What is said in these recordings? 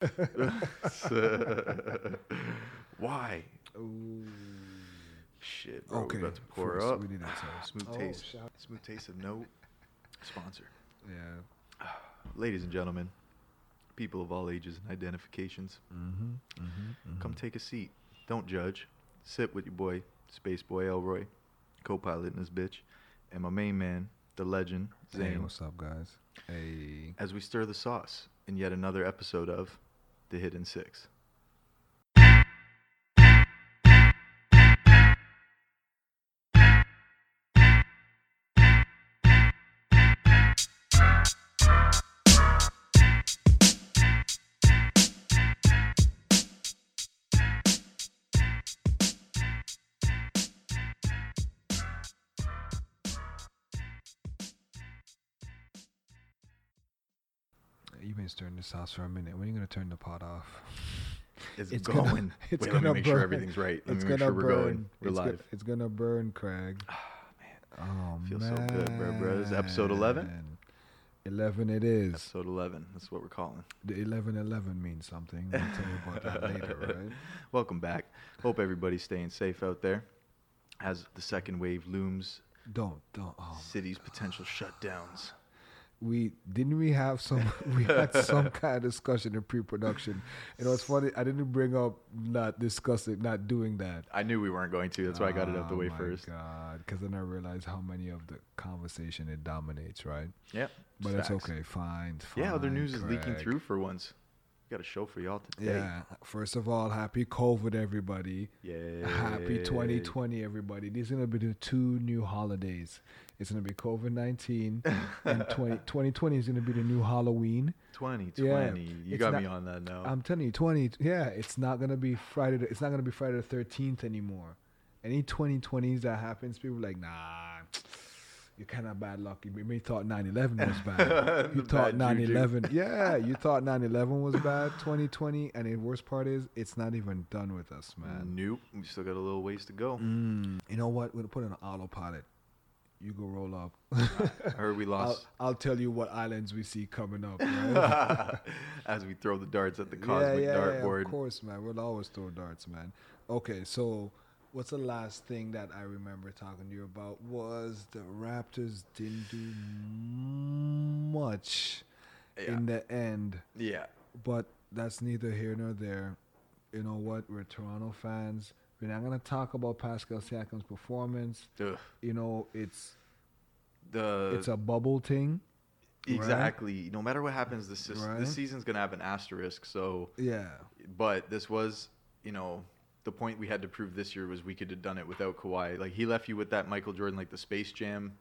Why? Ooh. Shit, bro. Okay, We're about to pour first up. we need that. Smooth Oh, taste. shout- Smooth taste of note. Sponsor. Yeah. Ladies and gentlemen, people of all ages and identifications, Mm-hmm. Mm-hmm. come take a seat. Don't judge. Sit with your boy, Space Boy Elroy, co-pilot in this bitch, and my main man, the legend, Hey, Zane, what's up, guys? Hey. as we stir the sauce in yet another episode of The Hidden Six. Stirring this sauce for a minute. When are you gonna turn the pot off? It's, It's going. gonna- it's Wait, let me gonna make sure burn. everything's right. Let it's me make sure we're burn. going. We're it's go- live. it's gonna burn, Craig. Ah, oh man. Feels so good, bro, bro. This is episode 11? Eleven. It is. Episode 11. That's what we're calling. The eleven eleven means something. We'll tell you about that later, right? Welcome back. Hope everybody's staying safe out there. As the second wave looms, Don't don't. Oh, cities potential shutdowns. We didn't we have some we had some kind of discussion in pre-production. You know, it's funny. I didn't bring up not discussing, not doing that. I knew we weren't going to. That's why I got it out the way Oh, my first. God, because then I realized how many of the conversation it dominates, right? Yeah, But it's okay. Fine. Yeah, other fine, news is leaking through for once. Got a show for y'all today. Yeah. First of all, happy COVID, everybody. Yeah. Happy 2020, everybody. These are going to be the two new holidays. It's going to be COVID 19, and 20, 2020 is going to be the new Halloween. 2020. Yeah, you got not- me on that now. I'm telling you, 20, yeah, it's not going to be Friday. The, it's not going to be Friday the 13th anymore. Any 2020s that happens, people are like, nah, you're kind of bad luck. You may thought 9 11 was bad. you thought bad 9 juju. 11, yeah, you thought 9 11 was bad, 2020. And the worst part is, it's not even done with us, man. Nope. We still got a little ways to go. Mm, you know what? We're gonna put it on autopilot. You go roll up. I heard we I'll, lost I'll tell you what islands we see coming up. Right? as we throw the darts at the cosmic yeah, yeah, dartboard. of course, man. We'll always throw darts, man. Okay, so what's the last thing that I remember talking to you about was the Raptors didn't do much Yeah. in the end, yeah. but that's neither here nor there. You know what? We're Toronto fans. We're not gonna talk about Pascal Siakam's performance. Ugh. You know, it's The it's a bubble thing. right? exactly. No matter what happens, this is, Right? this season's gonna have an asterisk. So, Yeah. but this was, you know, the point we had to prove this year was we could have done it without Kawhi. Like he left you with that Michael Jordan, like the Space Jam,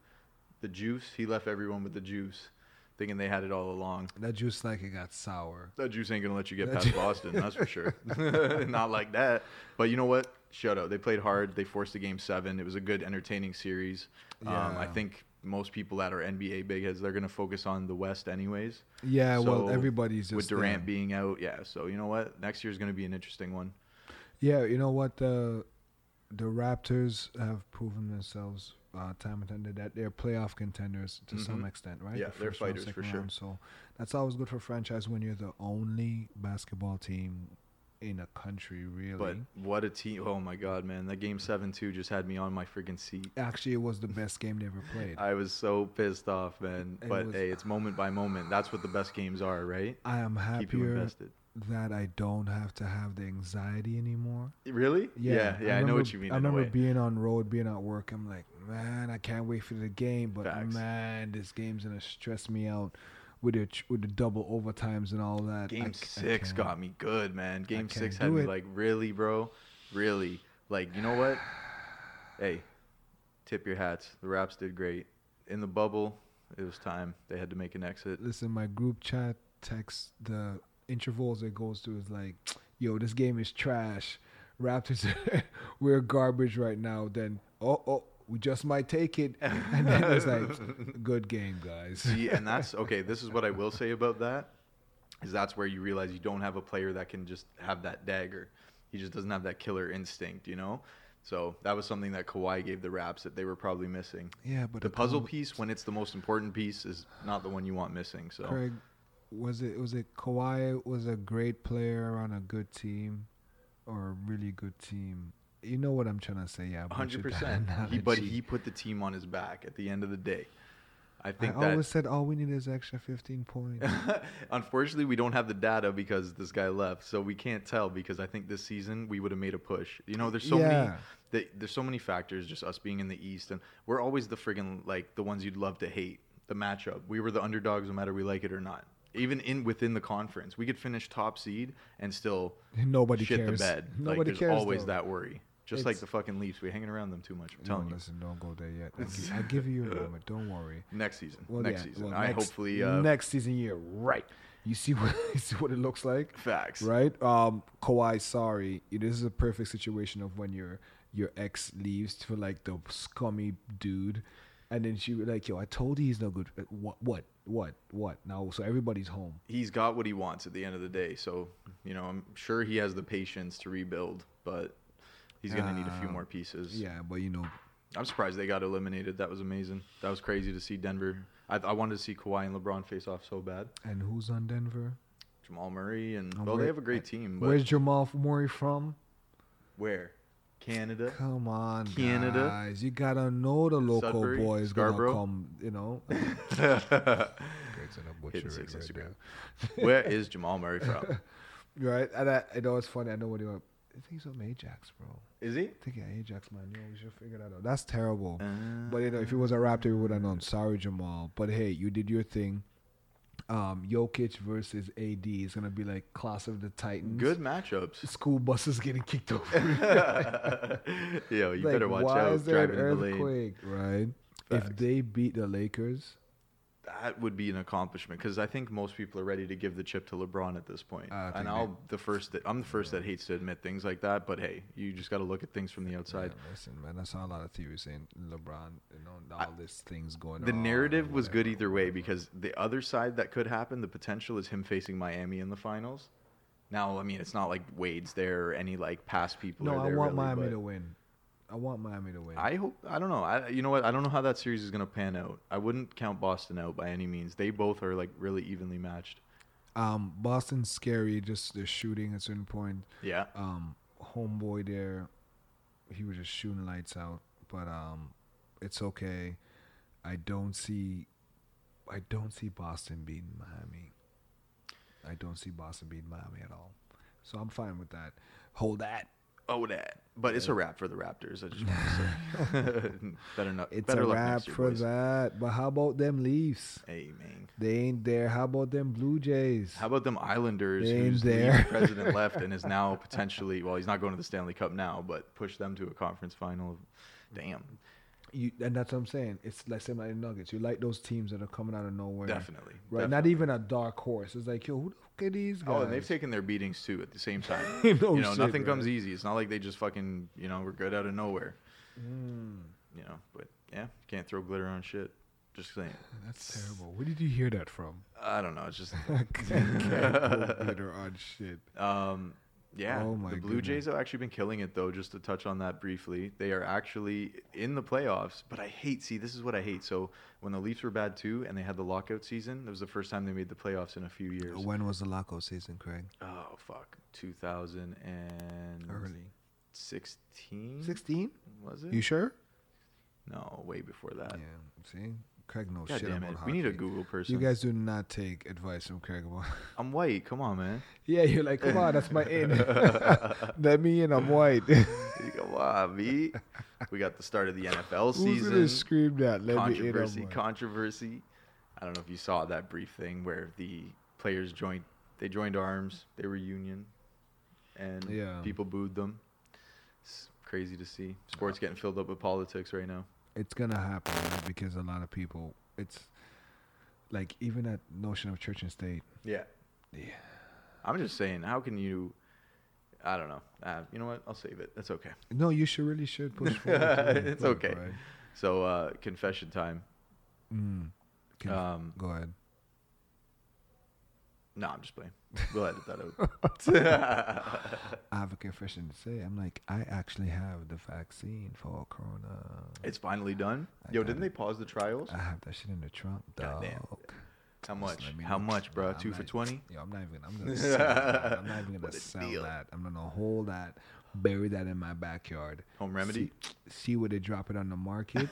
the juice. He left everyone with the juice, thinking they had it all along. That juice like it got sour. That juice ain't gonna let you get That past ju- Boston, that's for sure. Not like that. But you know what? Shut up. They played hard. They forced the game seven. It was a good, entertaining series. Um, I think most people that are NBA big heads, they're gonna focus on the West anyways. Yeah, well, everybody's just with Durant there. being out, yeah. So you know what? Next year is gonna be an interesting one. Yeah, you know what? The the Raptors have proven themselves uh, time and time that they're playoff contenders to some Mhm. extent, right? Yeah, The they're first round, fighters for second sure. round. So that's always good for franchise when you're the only basketball team in a country, really. But what a team! Oh my God, man! That game seven two just had me on my freaking seat. Actually, it was the best game they ever played. I was so pissed off, man. It But was- hey, it's moment by moment. That's what the best games are, right? I am happier invested. that I don't have to have the anxiety anymore. Really? yeah, yeah. I, know what you mean. I remember being on road, being at work. I'm like, man, I can't wait for the game. But Facts. man, this game's gonna stress me out with the with the double overtimes and all that. Game I six can't. got me good, man. Game six had me it. like, really, bro? Really? Like, you know what? Hey, tip your hats. The Raps did great. In the bubble, it was time. They had to make an exit. Listen, my group chat text the intervals it goes to is like, yo, this game is trash. Raptors, we're garbage right now. Then, oh, oh, we just might take it. And then it's like, good game, guys. See, and that's okay. This is what I will say about that. Is that's where you realize you don't have a player that can just have that dagger. He just doesn't have that killer instinct, you know. So that was something that Kawhi gave the Raps that they were probably missing. Yeah, but the puzzle piece, when it's the most important piece, is not the one you want missing. So Craig, was it was it Kawhi was a great player on a good team, or a really good team. You know what I'm trying to say? Yeah, hundred percent. But he put the team on his back at the end of the day. I think I always said all we need is extra 15 points. Unfortunately, we don't have the data because this guy left, so we can't tell. Because I think this season we would have made a push. You know, there's so many. Yeah. th- There's so many factors. Just us being in the East, and we're always the friggin' like the ones you'd love to hate. The matchup. We were the underdogs, no matter we like it or not. Even in within the conference, we could finish top seed and still Nobody shit cares. the bed. Nobody like, there's cares. always though. that worry. Just like the fucking Leafs, we're hanging around them too much. I'm No, telling you. listen, don't go there yet. I'll give, you a moment. Don't worry. Next season. Well, next yeah, season. well, I next- hopefully uh, next season. You're right. You see what you see what it looks like, facts. right? Um, Kawhi, sorry, this is a perfect situation of when your your ex leaves for like the scummy dude, and then she like, "Yo, I told you he's no good." Uh, What? What? What? What? Now, so everybody's home. He's got what he wants at the end of the day. So, you know, I'm sure he has the patience to rebuild, but he's going to need a few Uh, more pieces. Yeah, but you know, I'm surprised they got eliminated. That was amazing. That was crazy to see Denver. I, I wanted to see Kawhi and LeBron face off so bad. and who's on Denver? Jamal Murray and And well, where- they have a great team, but Where's Jamal Murray from? where? Canada. Come on, Canada. guys. You gotta know the local Sudbury, boys Scarborough. gonna come. You know, Where Greg's gonna butcher Hidden it Six right Instagram. Jamal Murray from? right? And I, I know it's funny. I know what he. want. I think he's from Ajax, bro. Is he? I think yeah, Ajax, man. Yo, we should figure that out. That's terrible. Uh, But you know, if it was a Raptor, we would have known. Sorry, Jamal. But hey, you did your thing. Um, Jokic versus AD is gonna be like class of the Titans. good matchups. School buses getting kicked over. Yo, you Like, better watch why out is there an in the earthquake, right? Facts. If they beat the Lakers, That would be an accomplishment because I think most people are ready to give the chip to LeBron at this point. Uh, think and I'll the first that I'm the first that hates to admit things like that. But hey, you just got to look at things from the outside. Man, listen, man, I saw a lot of theories saying LeBron, you know, all this things going The narrative was good either way because the other side that could happen, the potential is him facing Miami in the finals. Now, I mean, it's not like Wade's there or any like past people. No, I want really, Miami to win. I want Miami to win. I hope. I don't know. I you know what? I don't know how that series is gonna pan out. I wouldn't count Boston out by any means. They both are like really evenly matched. um, Boston's scary. Just the shooting at a certain point. Yeah. Um, homeboy there, he was just shooting lights out. But um, it's okay. I don't see, I don't see Boston beating Miami. I don't see Boston beating Miami at all. So I'm fine with that. Hold that. Oh, that. But it's a wrap for the Raptors. I just want to say. better not. It's better a wrap year, for boys. that. But how about them Leafs? Hey man. They ain't there. How about them Blue Jays? How about them Islanders They ain't there. president left and is now potentially well, he's not going to the Stanley Cup now, but push them to a conference final. Damn. You, and that's what I'm saying. It's like same like the Nuggets. You like those teams that are coming out of nowhere. Definitely. Right. Not even a dark horse. It's like, yo, who the fuck are these guys? Oh, and they've taken their beatings too at the same time. No you know, shit, nothing comes easy. It's not like they just fucking, you know, we're good out of nowhere. Mm, You know, but yeah, can't throw glitter on shit. Just saying. that's terrible. Where did you hear that from? I don't know. It's just. Glitter on shit. Um, yeah, Oh my the Blue goodness. Jays have actually been killing it though. Just to touch on that briefly, they are actually in the playoffs. But I hate. See, this is what I hate. So when the Leafs were bad too, and they had the lockout season, that was the first time they made the playoffs in a few years. When was the lockout season, Craig? Oh fuck, 2016. Early. 16 16? was it? You sure? no, way before that. Yeah. See? Craig knows God shit damn about it, hockey. we need a Google person. You guys do not take advice from Craig about. I'm white. Come on, man. yeah, you're like, come on, that's my in. Let me in. I'm white. Come on, B. We got the start of the NFL season. Who's scream that? Let me in. Controversy, controversy. I don't know if you saw that brief thing where the players joined. They joined arms. They were union, and Yeah. people booed them. It's crazy to see. Sports getting filled up with politics right now. It's gonna happen right? because a lot of people. It's like even that notion of church and state. Yeah. Yeah. I'm just saying, how can you? I don't know. Uh, you know what? I'll save it. That's okay. No, you should really should push forward. it, It's okay. right? So, uh, confession time. Mm. Can- Um, go ahead. No, I'm just playing. We'll edit that out. I have a confession to say. I'm like, I actually have the vaccine for Corona. it's finally done. I Yo, didn't it. they pause the trials? I have that shit in the trunk, dog. Goddamn. How Just much? How much, bro? I'm Two for twenty? Yo, I'm not even. I'm gonna sell that. I'm not even gonna sell deal. that. I'm gonna hold that, bury that in my backyard. Home remedy. See, see where they drop it on the market.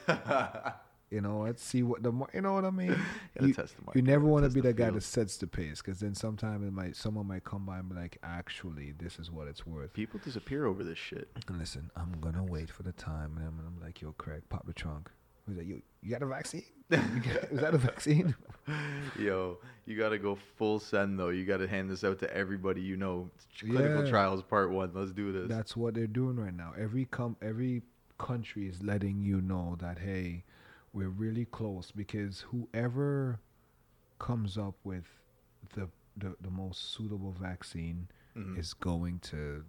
You know let's See what the you know what I mean. You, you never want to be the the guy that sets the pace, because then sometime it might someone might come by and be like, actually, this is what it's worth. People disappear over this shit. And listen, I'm gonna wait for the time, and I'm, I'm like, yo, Craig, pop the trunk. He's like, yo, you got a vaccine? Is that a vaccine? Yo, you gotta go full send though. You gotta hand this out to everybody you know. Clinical Yeah. trials part one. Let's do this. That's what they're doing right now. Every com every country is letting you know that hey, we're really close because whoever comes up with the the, the most suitable vaccine Mhm. is going to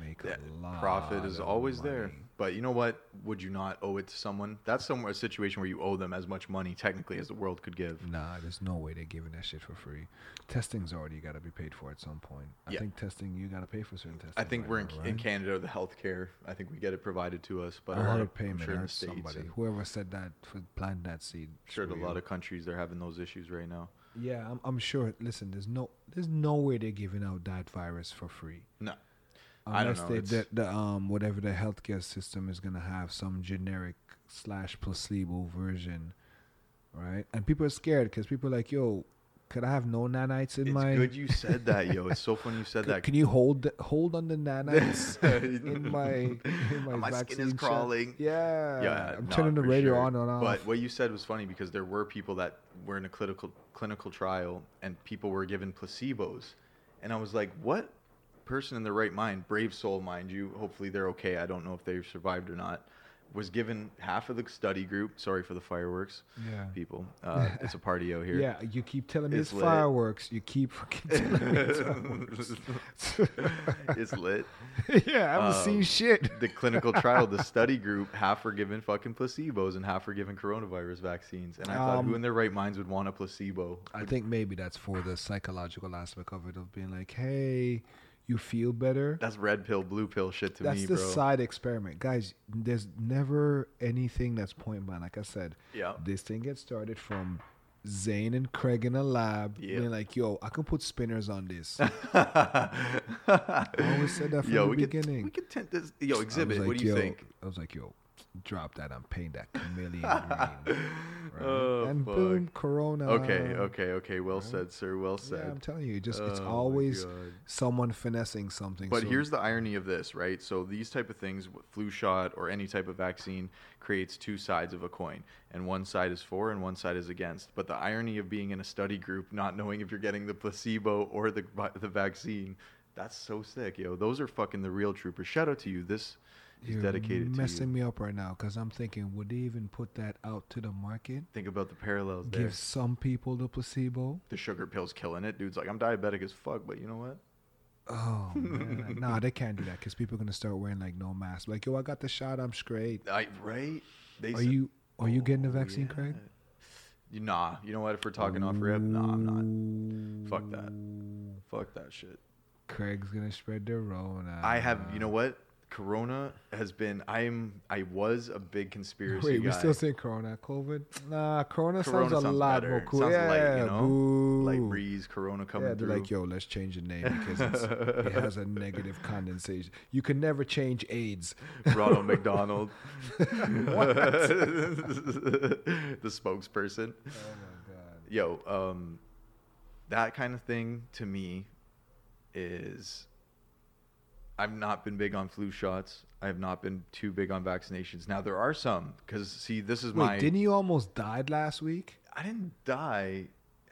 make That a lot. profit is always there. But you know what? Would you not owe it to someone? That's somewhere a situation where you owe them as much money technically as the world could give. Nah, there's no way they're giving that shit for free. Testing's already got to be paid for at some point. I Yeah. think testing you got to pay for certain testing. I think right we're in, now, in right? Canada the healthcare. I think we get it provided to us, but a lot of I'm payment. sure in the states, somebody. Whoever said that for planting that seed. I'm sure a lot of countries they're having those issues right now. Yeah, I'm, I'm sure. Listen, there's no, there's no way they're giving out that virus for free. No. I don't Unless know, they, the, the um whatever the healthcare system is gonna have some generic slash placebo version, right? And people are scared because people are like, yo, could I have no nanites in It's my? good you said that, yo. It's so funny you said that. can you hold hold on the nanites in my in my, My skin is vaccine shot? Yeah, Yeah, I'm no, turning the radio sure. on and off. But what you said was funny because there were people that were in a clinical clinical trial and people were given placebos, and I was like, what person in their right mind, brave soul, mind you, hopefully they're okay. I don't know if they've survived or not. Was given half of the study group. Sorry for the fireworks, yeah. people. Uh, it's a party out here. Yeah, you keep telling me It's it's, fireworks. You keep fucking telling me it's fireworks. it's lit. yeah, I haven't seen Um, shit. The clinical trial, the study group, half were given fucking placebos and half were given coronavirus vaccines. And I thought, Um, who in their right minds would want a placebo? I think maybe that's for the psychological aspect of it, of being like, hey, you feel better. That's red pill, blue pill shit to That's me, the bro. side experiment, guys. There's never anything that's point blank. Like I said, Yeah. this thing gets started from Zane and Craig in a lab Yeah. being like, yo, I can put spinners on this. I always said that from yo, the we beginning. Could, we could tent this. Yo, exhibit. like, what do you yo, think? I was like, yo, drop that. I'm paying that chameleon green. Right? Oh, and fuck. boom, Corona. Okay, okay, okay. Well right. said, sir. Well Yeah, I'm telling you, just it's Oh, always someone finessing something. But so- here's the irony of this, right? So these type of things, flu shot or any type of vaccine, creates two sides of a coin, and one side is for and one side is against. But the irony of being in a study group, not knowing if you're getting the placebo or the the vaccine, that's so sick, yo. Those are fucking the real troopers. Shout out to you. This is you're dedicated to messing me up right now because I'm thinking, would they even put that out to the market? Think about the parallels there. Give some people the placebo? The sugar pill's killing it. Dude's like, I'm diabetic as fuck, but you know what? Oh man, nah, they can't do that because people are gonna start wearing like no mask. Like, yo, I got the shot, I'm straight. I right? They Are said- you are you getting the Oh, vaccine, Craig? Nah. You know what? If we're talking off rip, nah, I'm not. Fuck that. Fuck that shit. Craig's gonna spread the Rona. I have, you know what? Corona has been. I'm. I was a big conspiracy Wait, guy. we still say Corona, COVID? Nah, Corona, Corona sounds a lot better. more cool. sounds yeah, light, you know? boo. light breeze, Corona coming yeah, they're through. like, yo, let's change the name because it's, it has a negative condensation. You can never change AIDS. Ronald McDonald, the spokesperson. Oh my god. Yo, um, that kind of thing to me is. I've not been big on flu shots. I have not been too big on vaccinations. Now there are some because see, this is Wait, my. didn't you almost died last week? I didn't die.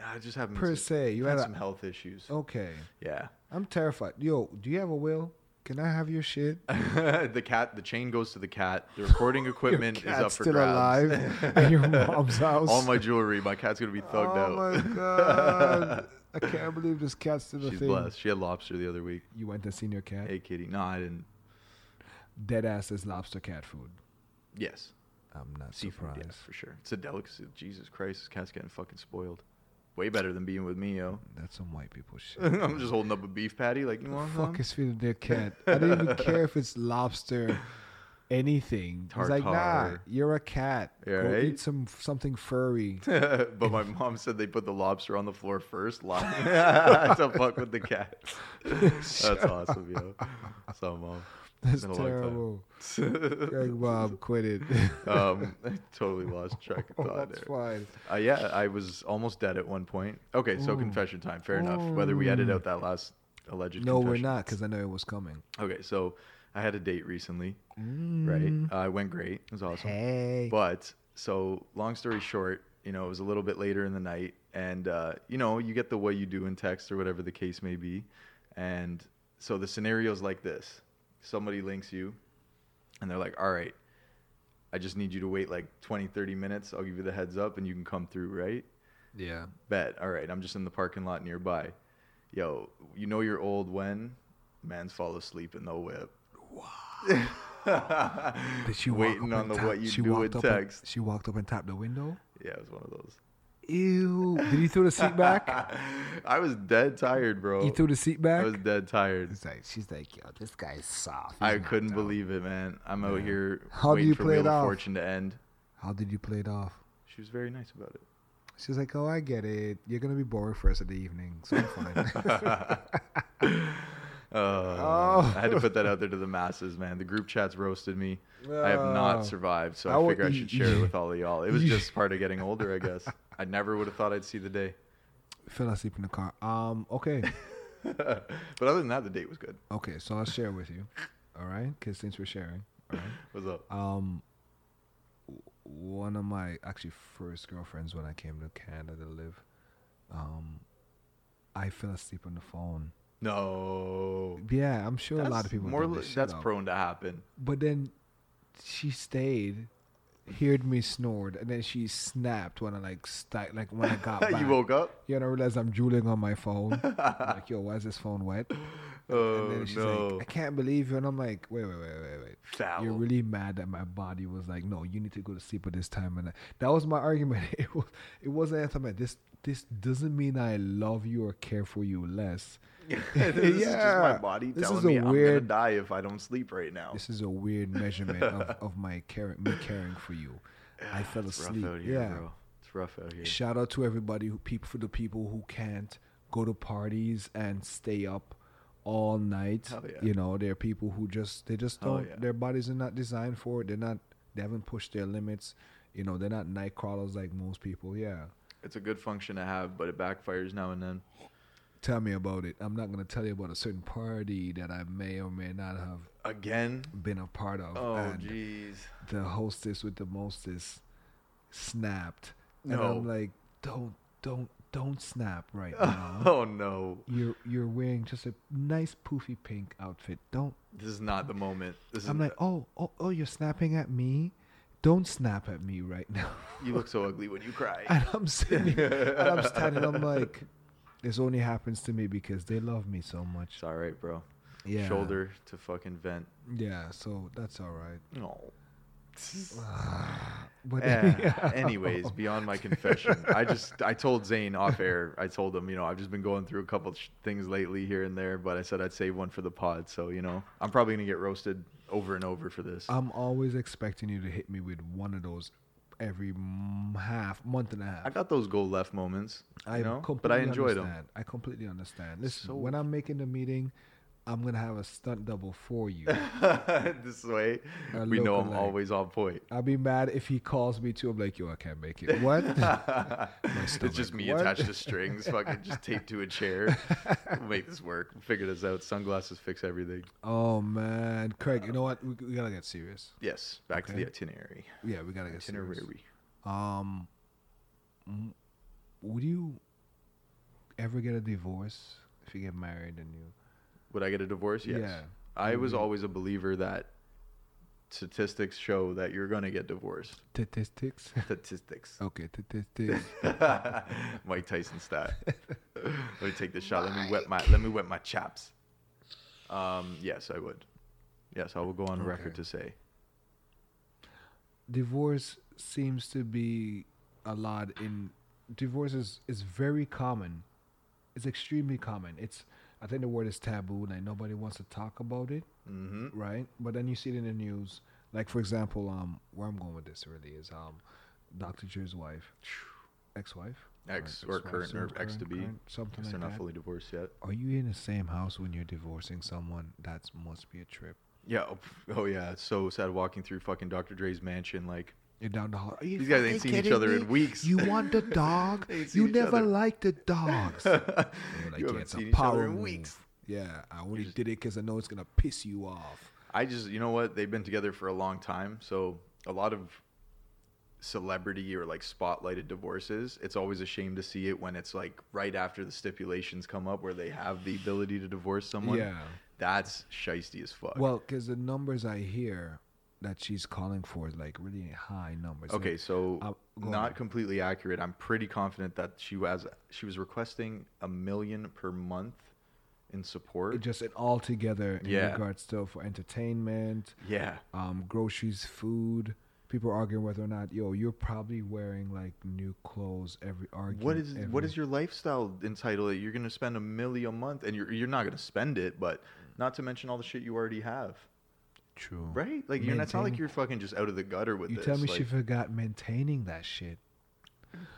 I just haven't Per se, you had a- some health issues. Okay, Yeah. I'm terrified. Yo, do you have a will? Can I have your shit? the cat, the chain goes to the cat. The recording equipment is up for still grabs. alive at your mom's house. All my jewelry. My cat's gonna be thugged oh out. my god! I can't believe this cat's still a She's thing. blessed. She had lobster the other week. You went to see your cat? Hey, kitty. No, I didn't. Dead ass is lobster cat food. Yes, I'm not seafood. surprised. Yeah, for sure. It's a delicacy. Jesus Christ, this cat's getting fucking spoiled. Way better than being with me, yo. That's some white people shit. I'm just holding up a beef patty, like you want Fuck some? is feeding their cat. I don't even care if it's lobster anything. He's like, nah, you're a cat. Yeah, Go right? eat some something furry. but my mom said they put the lobster on the floor first, lying to fuck with the cat. That's awesome, yo. So, mom. That's Been a long time. terrible. Greg Bob quit it. um, I totally lost track of thought That's there. fine. Uh, yeah, I was almost dead at one point. Okay, so Ooh. confession time. Fair enough. Whether we edit out that last alleged No, we're not, because I know it was coming. Okay, so I had a date recently, Mm. right? Uh, it went great. It was awesome. Hey. But so long story short, you know, it was a little bit later in the night, and uh, you know, you get the what you do in text or whatever the case may be, and so the scenario is like this: somebody links you, and they're like, "All right, I just need you to wait like 20, 30 minutes. I'll give you the heads up, and you can come through, right?" yeah. Bet. All right, I'm just in the parking lot nearby. Yo, you know you're old when mans fall asleep in the whip. Wow. Did she waiting on the tap- what you she do walked with up and- text? she walked up and tapped the window. Yeah, it was one of those. Ew. Did he throw the seat back? I was dead tired, bro. He threw the seat back. I was dead tired. It's like she's like, yo, this guy's soft. I couldn't believe it, man. I'm out here How do waiting you for play it of off? Fortune to end. How did you play it off? She was very nice about it. She's like, oh, I get it. You're gonna be bored for the rest of the evening, so I'm fine. Uh, I had to put that out there to the masses, man. The group chats roasted me. I have Oh. not survived, so I I, figure I should share it with all of y'all. It was just part of getting older, I guess. I never would have thought I'd see the day. Fell asleep in the car. Um. Okay. but other than that, the date was good. Okay. So I'll share with you. All right. Because since we're sharing. All right. What's up? Um, one of my actually first girlfriends when I came to Canada to live, um, I fell asleep on the phone. No. Yeah, I'm sure a lot of people more. do li- shit That's up. prone to happen. But then she stayed, heard me snored, and then she snapped when I like st- like when I got back. you woke up? Yeah, and I realized I'm drooling on my phone. Like, yo, why is this phone wet? Oh and then oh, she's no. like, I can't believe you. And I'm like, wait, wait, wait, wait, wait. Foul. You're really mad that my body was like, no, you need to go to sleep at this time. And I- that was my argument. It was, it wasn't anything like this. This doesn't mean I love you or care for you less. this is just my body This telling me I'm gonna weird- die if I don't sleep right now. This is a weird measurement of, of my caring, me caring for you. I ah, fell it's asleep. rough out here, yeah. bro. It's rough out here. Shout out to everybody who people for the people who can't go to parties and stay up all night. Yeah. You know, there are people who just they just don't yeah. their bodies are not designed for it. They're not they haven't pushed their limits. You know, they're not night crawlers like most people. Yeah. It's a good function to have, but it backfires now and then. Tell me about it. I'm not gonna tell you about a certain party that I may or may not have Again? been a part of. Oh, jeez. the hostess with the mostest snapped. And I'm like, don't don't don't snap right now. Oh no. you're you're wearing just a nice poofy pink outfit. Don't. This is not the moment. This I'm like, oh, oh, oh, you're snapping at me. Don't snap at me right now. you look so ugly when you cry. and I'm sitting, and I'm standing. I'm like, this only happens to me because they love me so much. It's all right, bro. Yeah. Shoulder to fucking vent. Yeah. So that's all right. No. But Eh, anyways, beyond my confession, I just I told Zane off air. I told him, you know, I've just been going through a couple sh- things lately here and there, but I said I'd save one for the pod. So you know, I'm probably gonna get roasted over and over for this. I'm always expecting you to hit me with one of those every half month and a half. I got those go left moments, I know, but I enjoyed them. I completely understand. Listen, So- when I'm making the meeting, I'm gonna have a stunt double for you. this way, A we know I'm always on point. I'll be mad if he calls me too. I'm like, yo, I can't make it. What? it's just me What? attached to strings, fucking just taped to a chair. We'll make this work. We'll figure this out. Sunglasses fix everything. oh man, Craig, you know what? We, we gotta get serious. Yes, back to the itinerary. Yeah, we gotta get serious. Itinerary. Um, would you ever get a divorce if you get married and you? Would I get a divorce? Yes. Yeah. I was Mhm. always a believer that statistics show that you're gonna get divorced. Statistics. Statistics. okay, statistics. Mike Tyson stat. let me take this shot. Let me wet my let me wet my chaps. Um, yes, I would. Yes, I will go on record to say. divorce seems to be a lot in divorce is, is very common it's extremely common it's i think the word is taboo like nobody wants to talk about it Mm-hmm. right but then you see it in the news Like for example, um, where I'm going with this really is um, Dr. Dre's wife, ex-wife, Ex Or or ex-wife, current or ex to be. current, something like they're not that. fully divorced yet. Are you in the same house when you're divorcing someone? That must be a trip. Yeah. Oh, oh yeah. It's so sad walking through fucking Dr. Dre's mansion. Like You're down the hall. Are you these guys ain't seen each other me? in weeks. You want the dog? They ain't seen you never other. liked the dogs. Like, You yeah, haven't it's seen each other in weeks. Yeah, I only just- did it because I know it's gonna piss you off. I just, you know what? They've been together for a long time, so a lot of celebrity or like spotlighted divorces, it's always a shame to see it when it's like right after the stipulations come up where they have the ability to divorce someone. Yeah. That's shisty as fuck. Well, because the numbers I hear that she's calling for is like really high numbers. okay, Like, so uh, not on. completely accurate. I'm pretty confident that she was she was requesting a million per month in support. just it all together in Yeah. regards to for entertainment, yeah. um, groceries, food. People arguing whether or not, yo, you're probably wearing like new clothes every argument. What is what every- is your lifestyle entitled? You're gonna spend a million a month, and you're you're not gonna spend it, but not to mention all the shit you already have, true? right? Like you're not, it's not like you're fucking just out of the gutter with this. You this. tell me like, she forgot maintaining that shit.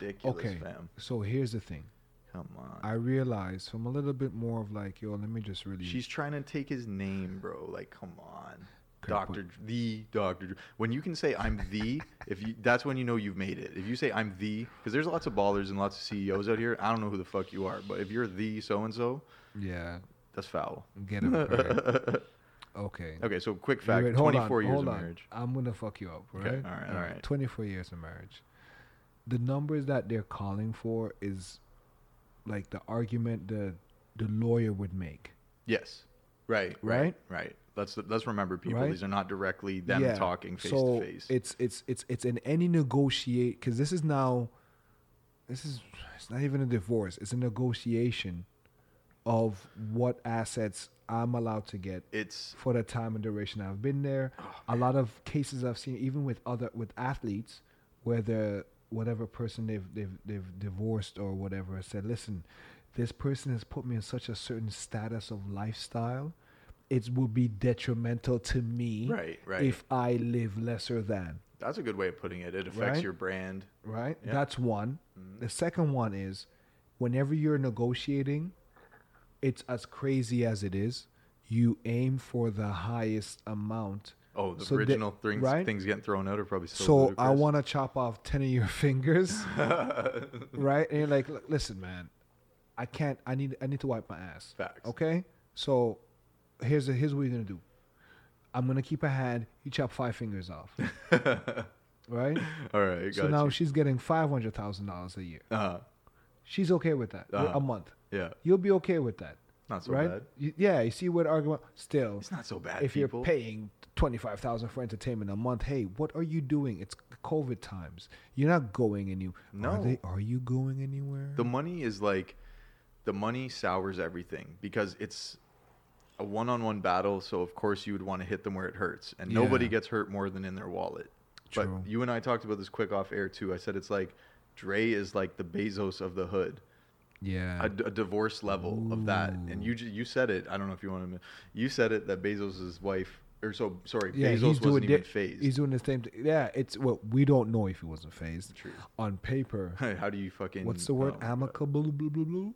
ridiculous, Okay, fam. so here's the thing. Come on. I realized from a little bit more of like, yo, let me just really. She's trying to take his name, bro. Like, come on. Doctor, the Doctor. When you can say I'm the, if you, that's when you know you've made it. If you say I'm the, because there's lots of ballers and lots of CEOs out here. I don't know who the fuck you are, but if you're the so and so, yeah, that's foul. get him. Okay. okay, so quick fact: wait, hold 24 on, years of on. marriage. I'm gonna fuck you up, right? Okay, all right, all right. 24 years of marriage. The numbers that they're calling for is like the argument the the lawyer would make. Yes. Right. Right? Right. Let's let's remember, people. Right? These are not directly them Yeah, talking face so to face. It's it's it's it's in any negotiate because this is now, this is it's not even a divorce. It's a negotiation of what assets I'm allowed to get It's for the time and duration I've been there. Oh, a lot of cases I've seen, even with other with athletes, where the whatever person they've they've they've divorced or whatever said, listen, this person has put me in such a certain status of lifestyle, it will be detrimental to me right. Right. if I live lesser than. that's a good way of putting it. It affects Right? your brand. Right? That's one. Mm-hmm. The second one is whenever you're negotiating, it's as crazy as it is, you aim for the highest amount. Oh, the So original things right? things getting thrown out are probably so. So, I want to chop off 10 of your fingers, right? And you're like, listen, man, I can't, I need, I need to wipe my ass. Facts. Okay? So here's, a, here's what you're going to do. I'm going to keep a hand. You chop five fingers off. right? All right. Got so now you. she's getting $500,000 a year. Uh-huh. She's okay with that. Uh-huh. A month. Yeah. You'll be okay with that. Not so right? bad. You- yeah, you see what argument still It's not so bad. if people. you're paying 25,000 for entertainment a month, hey, what are you doing? It's COVID times. You're not going anywhere. No. Are, they, are you going anywhere? the money is like, the money sours everything because it's a one-on-one battle. So of course you would want to hit them where it hurts, and nobody gets hurt more than in their wallet. True. But you and I talked about this quick off air too. I said it's like Dre is like the Bezos of the hood. Yeah. a, d- a divorce level of that. And you you said it. I don't know if you want to. You said it that Bezos's wife, or so sorry, yeah, Bezos he's doing wasn't even di- fazed. He's doing the same thing. Yeah, it's well, we don't know if he wasn't fazed. True. On paper, How do you fucking? what's the word? oh Amicable, blah, blah, blah.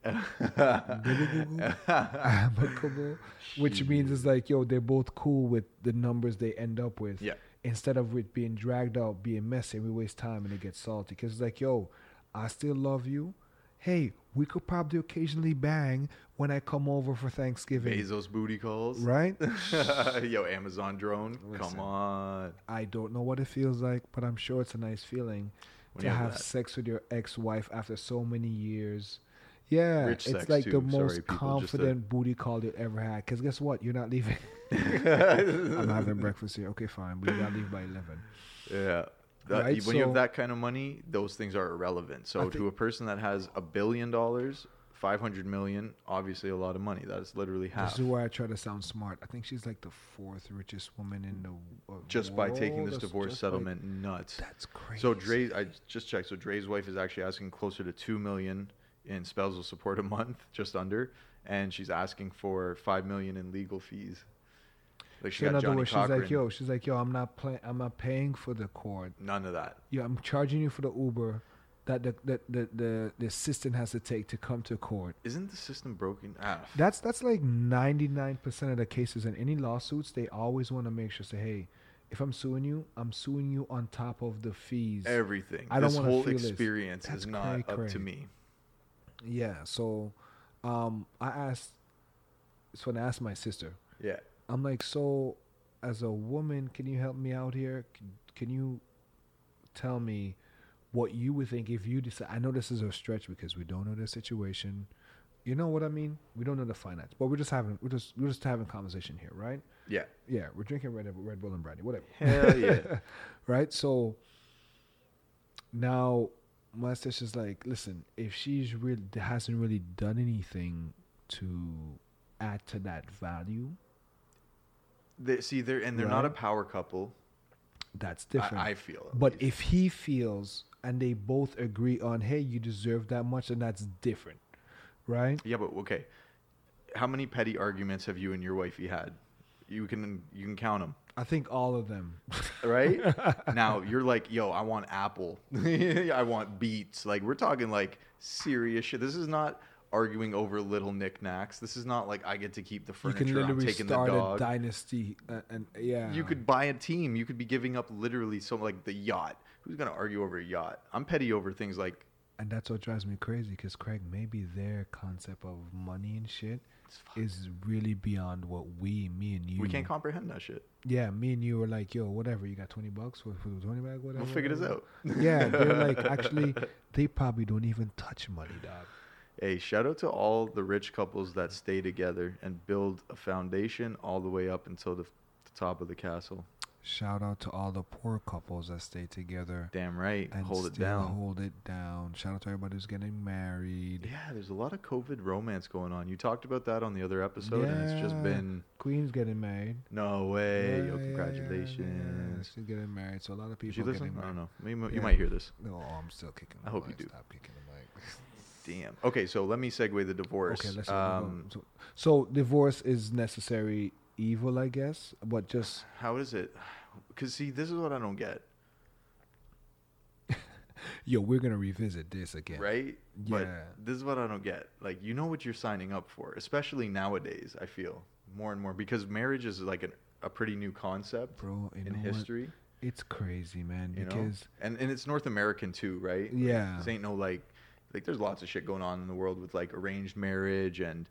Amicable, which means it's like, yo, they're both cool with the numbers they end up with. Yeah. Instead of it being dragged out, being messy, we waste time and it gets salty. Because it's like, yo, I still love you. Hey, we could probably occasionally bang when I come over for Thanksgiving. Bezos booty calls. Right? Yo, Amazon drone. Listen. Come on. I don't know what it feels like, but I'm sure it's a nice feeling When to you have sex with your ex-wife after so many years. Yeah, Rich it's like too. the most to- confident booty call you ever had. Because guess what? You're not leaving. I'm having breakfast here. Okay, fine, but you gotta leave by eleven. Yeah. That- Right, when you have that kind of money, those things are irrelevant. So I to a person that has a billion dollars, five hundred million, obviously a lot of money. That's literally half. This is why I try to sound smart. I think she's like the fourth richest woman in the uh, just by taking this That's divorce settlement nuts. that's crazy. So Dre, I just checked. So Dre's wife is actually asking closer to two million in spousal support a month, just under, and she's asking for five million in legal fees. Like she in got other Johnny words, she's Cochran. like, yo, she's like, yo, I'm not playing. I'm not paying for the cord. None of that. Yeah, I'm charging you for the Uber that the the the the, the assistant has to take to come to court. Isn't the system broken? Ah, That's that's like 99% of the cases in any lawsuits. They always want to make sure say, hey, if I'm suing you, I'm suing you on top of the fees. everything. I don't this wanna whole feel this. experience That's is not cray up to me. Yeah. So, um, I asked. So when I asked my sister, Yeah. I'm like, so as a woman, can you help me out here? Can, can you tell me what you would think if you decide? I know this is a stretch because we don't know the situation. You know what I mean? We don't know the finance, but we're just having we're just we're just having conversation here, right? Yeah. Yeah, we're drinking Red Red Bull and brandy, whatever. Hell yeah. right? So now my sister's like, listen, if she's really hasn't really done anything to add to that value, They, see, they're and they're not a power couple. that's different. I, I feel. but least. if he feels and they both agree on, hey, you deserve that much, then that's different, right? yeah, but okay, how many petty arguments have you and your wifey had? You can you can count them. I think all of them. right? now you're like, yo, I want Apple. I want Beats. Like we're talking like serious shit. This is not arguing over little knickknacks. This is not like I get to keep the you furniture. can I'm literally taking the start a dynasty, uh, and yeah, You could buy a team. You could be giving up literally so like the yacht. Who's gonna argue over a yacht? I'm petty over things like and that's what drives me crazy. Because Craig, maybe their concept of money and shit is really beyond what we, me and you. we can't comprehend that shit. Yeah, me and you were like, yo, whatever. You got twenty bucks for, for twenty bag, whatever. We'll figure this out. Yeah, they're like, actually, they probably don't even touch money, dog. Hey, shout out to all the rich couples that stay together and build a foundation all the way up until the, the top of the castle. Shout out to all the poor couples that stay together Damn right. and Hold it down. Hold it down. Shout out to everybody who's getting married. Yeah, there's a lot of COVID romance going on. You talked about that on the other episode, and it's just been Queen's getting married. no way. Yeah, Yo, yeah, yeah, congratulations. yeah. She's getting married, so a lot of people you listen? getting I don't know. Maybe, you Yeah. might hear this. No, I'm still kicking. The I hope you do. Stop kicking the mic. Damn. Okay, so let me segue the divorce. Okay, let's. um, so, so divorce is necessary evil, I guess, but just how is it? Because see, this is what I don't get, yo, we're gonna revisit this again. right? But Yeah. this is what I don't get. Like, you know what you're signing up for, especially nowadays. I feel more and more because marriage is like an, a pretty new concept bro. In know what? history. It's crazy, man. You know, Because and and it's North American too, right? Like, Yeah. this ain't no like, like there's lots of shit going on in the world with like arranged marriage and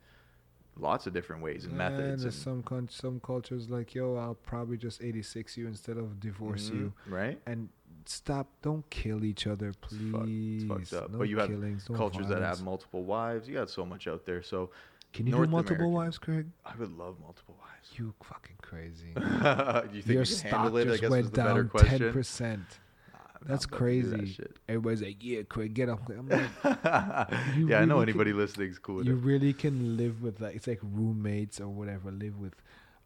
lots of different ways and and methods. there's and- some con- some cultures like, yo, I'll probably just 86 you instead of divorce Mhm, you. right? And stop, don't kill each other, It's please. fuck- it's fucked up. No but you have killings, cultures that have multiple wives. You got so much out there. So Can you North do multiple American. wives, Craig? I would love multiple wives. You fucking crazy. do you think Your you can stock handle it? I just guess is went the better down question. ten percent. Nah, I'm That's not about to that crazy. shit. Everybody's like, "Yeah, Craig, get up." I'm like, yeah, I know really anybody listening's cool with you really can live with like it's like roommates or whatever. Live with,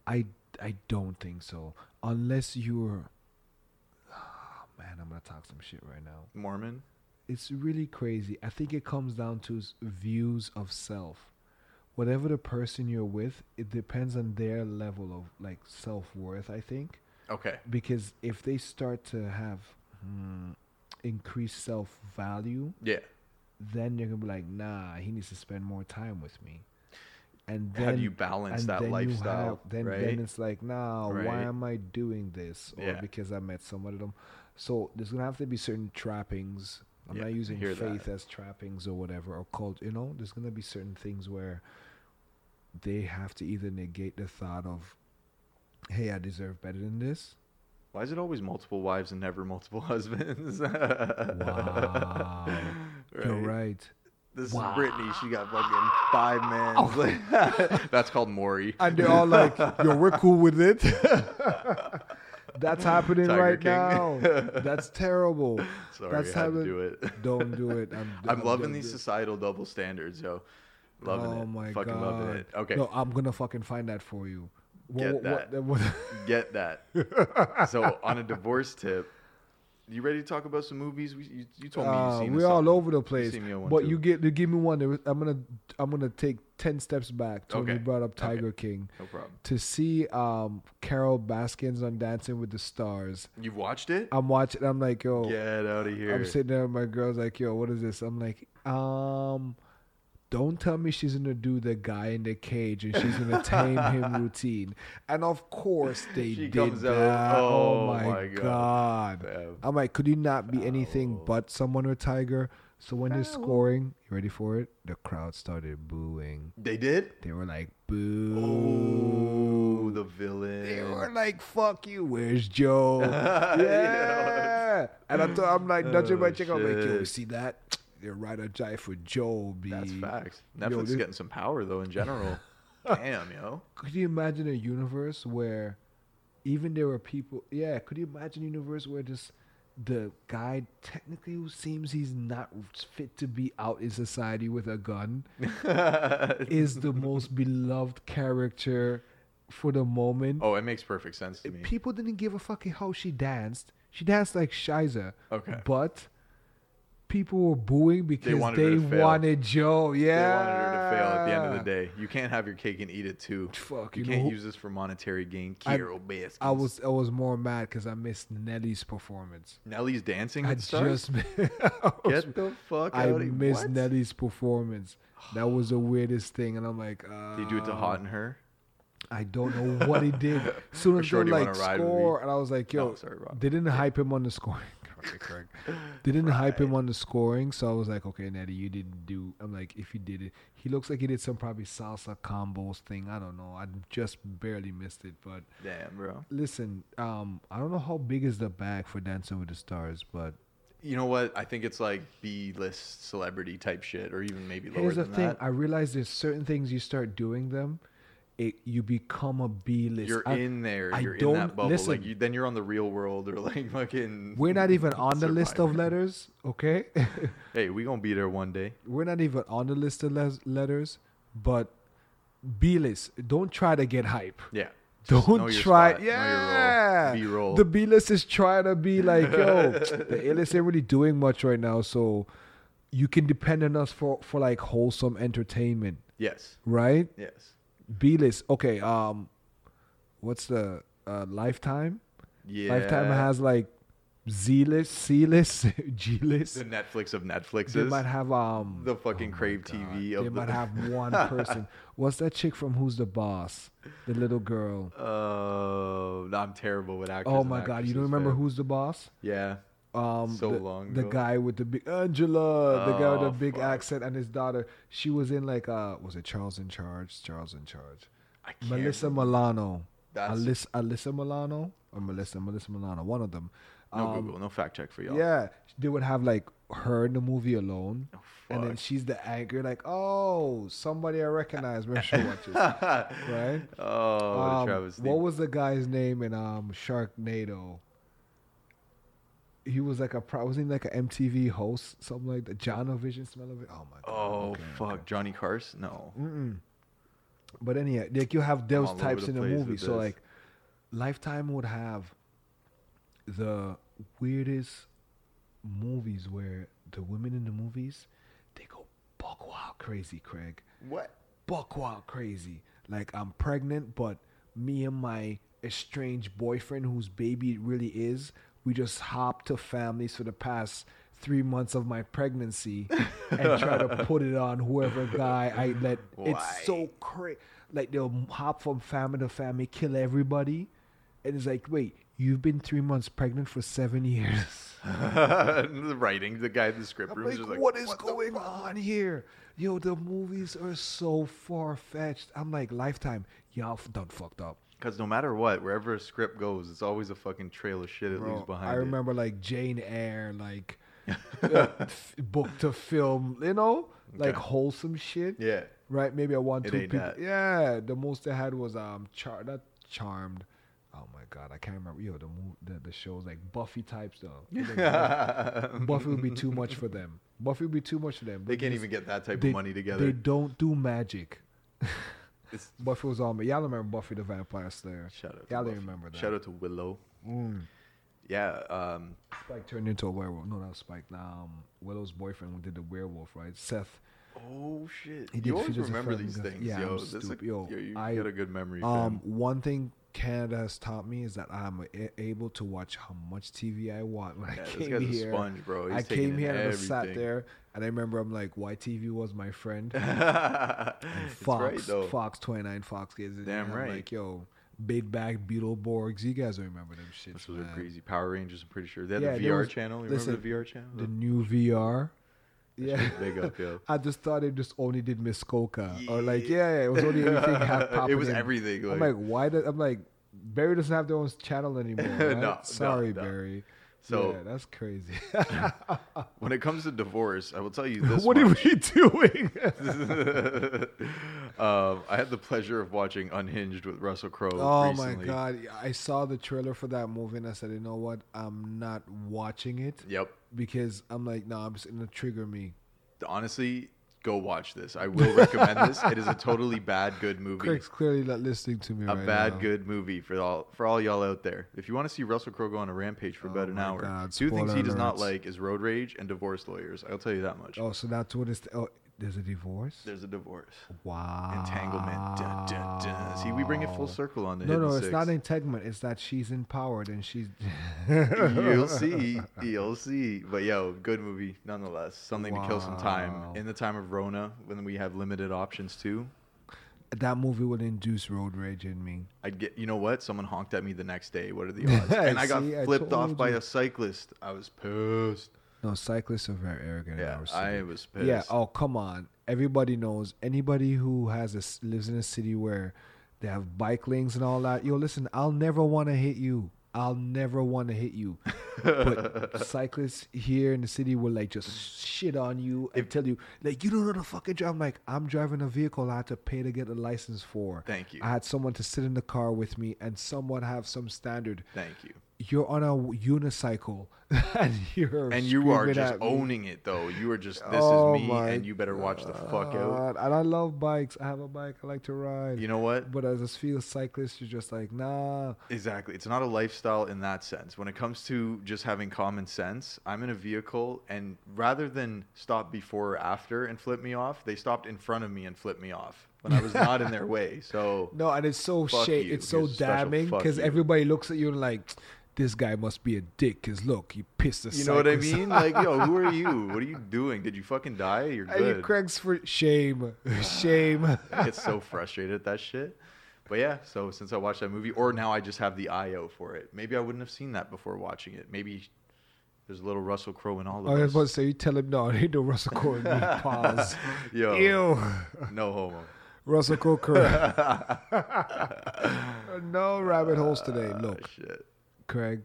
I I don't think so. Unless you're, oh, man, I'm gonna talk some shit right now. Mormon. It's really crazy. I think it comes down to views of self. Whatever the person you're with, it depends on their level of like self worth. I think Okay. because if they start to have hmm, increased self value, Yeah. then you're gonna be like, nah, he needs to spend more time with me. And then How do you balance that then lifestyle? have- then right? then it's like, nah, Right. why am I doing this? Or Yeah. because I met someone of them. So there's gonna have to be certain trappings. I'm Yeah, not using faith that. as trappings or whatever or cult. You know, there's gonna be certain things where they have to either negate the thought of, hey, I deserve better than this. Why is it always multiple wives and never multiple husbands? Wow. You're right. This Wow. is Brittany. She got fucking five men. Oh. That's called Maury. And they're all like, yo, we're cool with it. That's happening Tiger right King. now. That's terrible. Sorry, That's I had to do it. Don't do it. I'm, I'm loving I'm- these societal double standards, yo. Loving oh it. my fucking god. loving it. Okay, No, I'm gonna fucking find that for you. Get that. get that. so on a divorce tip, You ready to talk about some movies? We, you, you told me Uh, you've seen we're all over the place. see me on one, but too. you get to give me one. I'm gonna I'm gonna take ten steps back to when Okay. you brought up Okay. Tiger King No problem. to see um Carole Baskins on Dancing with the Stars. You've watched it? I'm watching. I'm like, yo, Get out of here. I'm sitting there. With my girl's like, yo, what is this? I'm like, um. Don't tell me she's gonna do the guy in the cage and she's gonna tame him routine. And of course they She did comes out, that. oh oh my, my God. god. I'm like, could you not be anything but someone or Tiger? So when they're scoring, you ready for it? The crowd started booing. They did? They were like, Oh, boo. the villain. They were like, fuck you, where's Joe? yeah. And I'm, t- I'm like nudging my Oh, chick. I'm like, yo, you see that? They're right on jive for Joe, B. That's facts. Yo, Netflix is getting some power though in general. Damn, yo. Could you imagine a universe where even there were people? Yeah, could you imagine a universe where just the guy technically who seems he's not fit to be out in society with a gun is the most beloved character for the moment. oh, it makes perfect sense to me. People didn't give a fucking how she danced. She danced like Shiza. Okay. But people were booing because wanted they, to fail. wanted Joe. Yeah, they wanted her to fail at the end of the day. You can't have your cake and eat it too. Fuck, you, you can't who- use this for monetary gain. I- Carole Baskins. I was I was more mad because I missed Nelly's performance. Nelly's dancing I stars. just I was- Get the fuck I out of missed what? Nelly's performance. That was the weirdest thing, and I'm like, uh, Did he do it to Hot Her? I don't know what he did. Soon as they like wanna ride with score, and I was like, yo, No, sorry, they didn't hype him on the scoring. Correct. They didn't hype him on the scoring, so I was like, okay, Nettie, you didn't do. I'm like, if you did it, he looks like he did some probably salsa combos thing. I don't know. I just barely missed it, but Damn, bro. listen, um, I don't know how big is the bag for Dancing with the Stars, but You know what? I think it's like B-list celebrity type shit, or even maybe lower here's the than thing: that. I realize there's certain things you start doing them, it you become a B list. You're I- in there. I You're don't- that bubble. listen. like you, then you're on the real world, or like fucking. We're not even on the list of letters, okay? Hey, we gonna be there one day. We're not even on the list of les- letters, but B list. Don't try to get hype. Yeah. Just Don't try. spot, know your role, Yeah. B-roll. The B list is trying to be like, yo, the A list ain't really doing much right now, so you can depend on us for for like wholesome entertainment, yes. right? Yes. B list. Okay. Um, what's the uh, Lifetime? Yeah. Lifetime has like Z list, C list, G list. the Netflix of Netflixes. They might have um the fucking oh Crave God. TV of They the- might have one person. What's that chick from Who's the Boss? The little girl. Oh, no, I'm terrible with actors. Oh my god, you don't remember fam. Who's the Boss? Yeah. Um, So the, long The guy with the big Angela, the guy with the Oh, big fuck. accent, and his daughter. She was in like uh, was it Charles in Charge? Charles in Charge. I can't Melissa remember. Milano. That's Alyssa, Alyssa Milano or Melissa Melissa Milano, one of them. no Um, Google, no fact check for y'all. Yeah, they would have like her in the movie alone, Oh, and then she's the anchor. Like, oh, somebody I recognize. Make sure watch it, right? oh, what Um, travesty. what was the guy's name in um Sharknado? He was like a pro. Was he like an MTV host, something like that? John Vision, smell of it. Oh my god. Oh okay, fuck, okay. Johnny Carson? No. Mm-mm. But anyhow, like you have those types the in the movie. So this. like, Lifetime would have the weirdest movies where the women in the movies they go buck wild crazy, Craig. What? Buck wild crazy. Like I'm pregnant, but me and my estranged boyfriend, whose baby it really is, we just hop to families for the past three months of my pregnancy and try to put it on whoever guy I let. Why? It's so crazy. Like they'll hop from family to family, kill everybody, and it's like, wait, you've been three months pregnant for seven years. the writing, the guy in the script room is like, just like, what is the going on here? Yo, the movies are so far fetched. I'm like, Lifetime, y'all done fucked up. Because no matter what, wherever a script goes, it's always a fucking trail of shit it Bro, leaves behind. I it. remember like Jane Eyre, like uh, f- book to film, you know, like Okay. wholesome shit. Yeah. Right? Maybe I want It two people. that. Yeah, the most they had was um, char not charmed. Oh my god, I can't remember. Yo, the mo- the, the shows like Buffy types though. Like, Buffy would be too much for them. Buffy would be too much for them. They can't even get that type they, of money together. They don't do magic. It's- Buffy was on me. Y'all remember Buffy the Vampire Slayer? Shout out. Y'all remember that? Shout out to Willow. Mm. yeah, um, Spike turned into a werewolf. No, not Spike. Um, Willow's boyfriend who did the werewolf, right? Seth. oh shit, He did you always remember these things, yeah, yo. This Yo, yo, you I- got a good memory, Um, one thing Canada has taught me is that I'm able to watch how much TV I want when Yeah, I came here. sponge, bro. He's I came here and I sat there, and I remember I'm like, YTV was my friend. Fox, right. Fox 29, Fox Kids. and Damn I'm right. Like, yo, Big Bag, Beetleborgs. You guys remember them shit. This was a crazy Power Rangers. I'm pretty sure they had Yeah, the VR was- channel. You listen, remember the VR channel? The new VR. Yeah. big up, yo. I just thought it just only did Muskoka. Or like, yeah, yeah, it was only anything ha- it was in. everything. I'm Like, like, why did I'm like Barrie doesn't have their own channel anymore. Right? No, no, Sorry, no. Barrie. So- yeah, that's crazy. when it comes to divorce, I will tell you this. what are we doing? um, I had the pleasure of watching Unhinged with Russell Crowe. oh my god, I saw the trailer for that movie and I said, you know what? I'm not watching it Yep. because I'm like, no, I'm just gonna trigger me. Honestly, go watch this. I will recommend this. It is a totally bad good movie. Craig's clearly not listening to me a right bad now. good movie for all for all y'all out there. If you want to see Russell Crowe go on a rampage for Oh about an hour, God, two things he does not like is road rage and divorce lawyers. I'll tell you that much. Oh, so that's what it's. Oh, there's a divorce. There's a divorce. Wow. Entanglement. Dun, dun, dun. See, we bring it full circle on the No, no, it's Six. not entanglement. It's that she's empowered and she's. You'll see. You'll see. But yo, good movie nonetheless. Something to kill some time in the time of Rona when we have limited options too. That movie would induce road rage in me. I'd get. You know what? Someone honked at me the next day. What are the odds? and I got See, I flipped off told by a cyclist. I was pissed. No, cyclists are very arrogant. in Yeah, our city. I was pissed. Yeah. Oh, come on. Everybody knows. Anybody who has a, lives in a city where they have bike lanes and all that. Yo, listen. I'll never want to hit you. I'll never want to hit you. But cyclists here in the city will like just shit on you and tell you like you don't know the fucking drive. I'm like I'm driving a vehicle I had to pay to get a license for. Thank you. I had someone to sit in the car with me and someone have some standard. Thank you. You're on a unicycle and you're And you are just owning it though. You are just this Oh is me and you better watch the fuck out. And I love bikes. I have a bike. I like to ride. You know what? but as a field cyclist, you're just like, nah. Exactly. It's not a lifestyle in that sense. When it comes to just having common sense, I'm in a vehicle and rather than stop before or after and flip me off, they stopped in front of me and flipped me off when I was not in their way. So No, and it's so shade. you. It's so Here's damning because everybody looks at you and like, this guy must be a dick. Cause look, he pissed the. you know what I mean? Like, yo, who are you? What are you doing? Did you fucking die? You're And you good. Craig's for shame, shame. I get so frustrated at that shit. But yeah, so since I watched that movie, or now I just have the IO for it. Maybe I wouldn't have seen that before watching it. Maybe there's a little Russell Crowe in all of I was us. about to say, you tell him no, ain't no Russell Crowe in me. Pause. Yo, Ew. no homo. Russell Crowe. no rabbit holes today. Ah, Look, shit. Craig,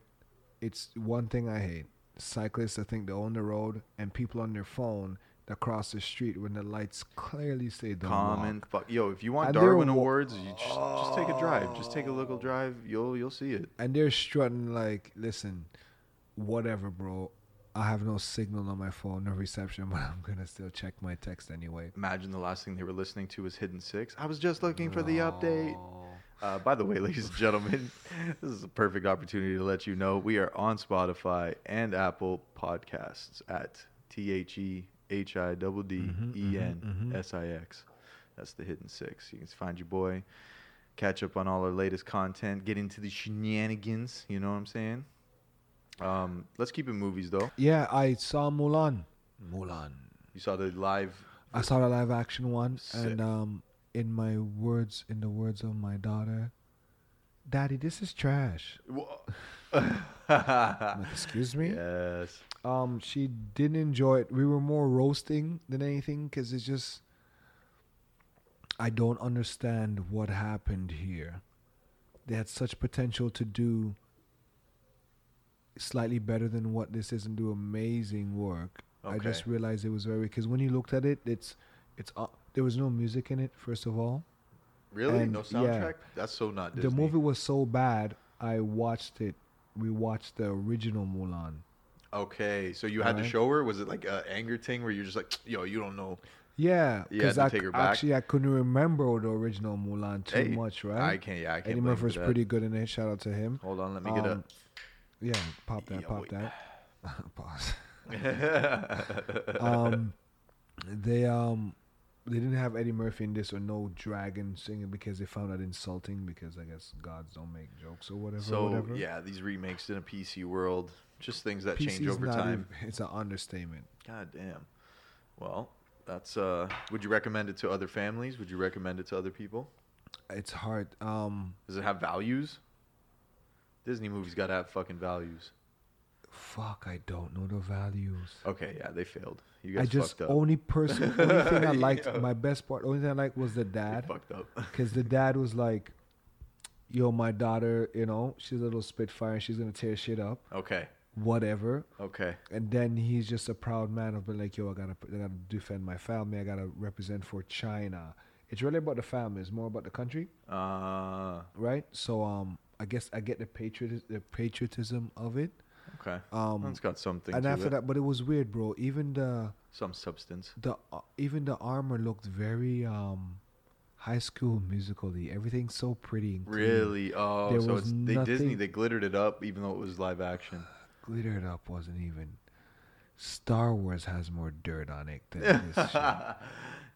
it's one thing I hate. Cyclists that think they're on the road and people on their phone that cross the street when the lights clearly say don't Common walk. fuck. Yo, if you want And Darwin wa- Awards, you just just take a drive. Just take a local drive. You'll you'll see it. And they're strutting like, listen, whatever, bro. I have no signal on my phone, no reception, but I'm gonna still check my text anyway. Imagine the last thing they were listening to was Hidden Six. I was just looking for the update. Uh, by the way, ladies and gentlemen, this is a perfect opportunity to let you know we are on Spotify and Apple Podcasts at T H E H I D D E N S I X. Mm-hmm, mm-hmm, mm-hmm. That's the Hidden Six. You can find your boy, catch up on all our latest content, get into the shenanigans. You know what I'm saying? Um, let's keep it movies though. Yeah, I saw Mulan. Mulan. You saw the live. I saw the live action one, Sick. and um, in my words, in the words of my daughter, "Daddy, this is trash." Like, Excuse me. Yes. Um, she didn't enjoy it. We were more roasting than anything because it's just. I don't understand what happened here. They had such potential to do slightly better than what this is and do amazing work. I just realized it was very because when you looked at it, it's it's uh, there was no music in it. First of all, Really? And, no yeah. soundtrack? That's so not Disney. the movie was so bad. I watched it. We watched the original Mulan. Okay, so you had to show her. Was it like a anger thing where you're just like, yo, you don't know? Yeah, because I take her back? actually I couldn't remember the original Mulan too Hey, much, right? I can't. Yeah, I can't. Eddie Murphy's pretty good in it. Shout out to him. Hold on, let me get a. Yeah, pop that, pop wait. that. Pause. um, they um, they didn't have Eddie Murphy in this or no dragon singing because they found that insulting because I guess gods don't make jokes or whatever. so whatever. yeah, these remakes in a PC world, just things that PC change over time. even- it's an understatement. God damn. Well, that's uh. Would you recommend it to other families? Would you recommend it to other people? It's hard. Um, Does it have values? Disney movies gotta have fucking values. fuck, I don't know the values. Okay, yeah, they failed. You guys I just fucked up. only person, only thing I liked, my best part, only thing I liked was the You dad. fucked up. Because the dad was like, yo, my daughter, you know, she's a little spitfire and she's going to tear shit up, Okay. whatever. Okay. And then he's just a proud man of being like, yo, I got to I gotta defend my family. I got to represent for China. It's really about the family. It's more about the country, Uh. right? So um, I guess I get the patriot the patriotism of it. Okay. Um, It's got something and to after it. that, but it was weird, bro. Even the Some substance. the uh, even the armor looked very um high school musically. Everything's so pretty. And. Really? Oh, There so was it's they Disney. nothing- They glittered it up, even though it was live action. Glittered up wasn't even. Star Wars has more dirt on it than this shit.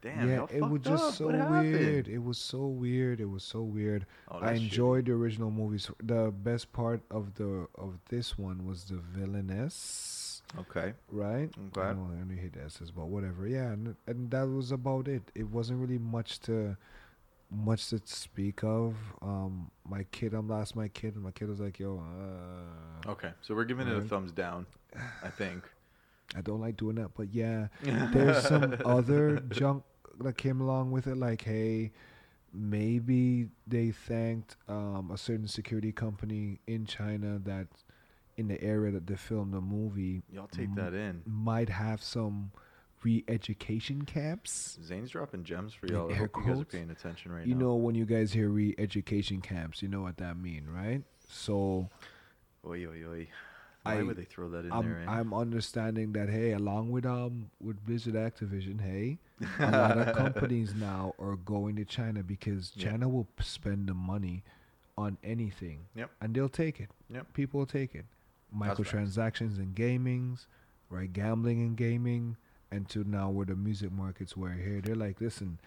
Damn. yeah, it was just up. so weird. It was so weird. It was so weird. Oh, I enjoyed the original movies. The best part of the of this one was the villainess. Okay. right? Okay. I don't only hit S's, but whatever. Yeah, and, and that was about it. It wasn't really much to much to speak of. Um, my kid, I'm lost my kid, and my kid was like, "Yo, uh, Okay. So we're giving it a thumbs down. I think. I don't like doing that." But yeah, there's some other junk that came along with it like hey maybe they thanked um, a certain security company in china that in the area that they filmed the movie Y'all take m- that in. might have some re-education camps Zane's dropping gems for y'all. I hope you guys are quotes. paying attention right you now. know when you guys hear re-education camps you know what that mean right so Oi, oi, oi. Why I- would they throw that in I'm, there? Eh? I'm understanding that hey along with um with blizzard activision hey a lot of companies now are going to China because Yeah. China will spend the money on anything. Yep. And they'll take it. Yep. People will take it. Microtransactions and gamings, right? Gambling and gaming, and to now where the music markets were here. They're like, listen,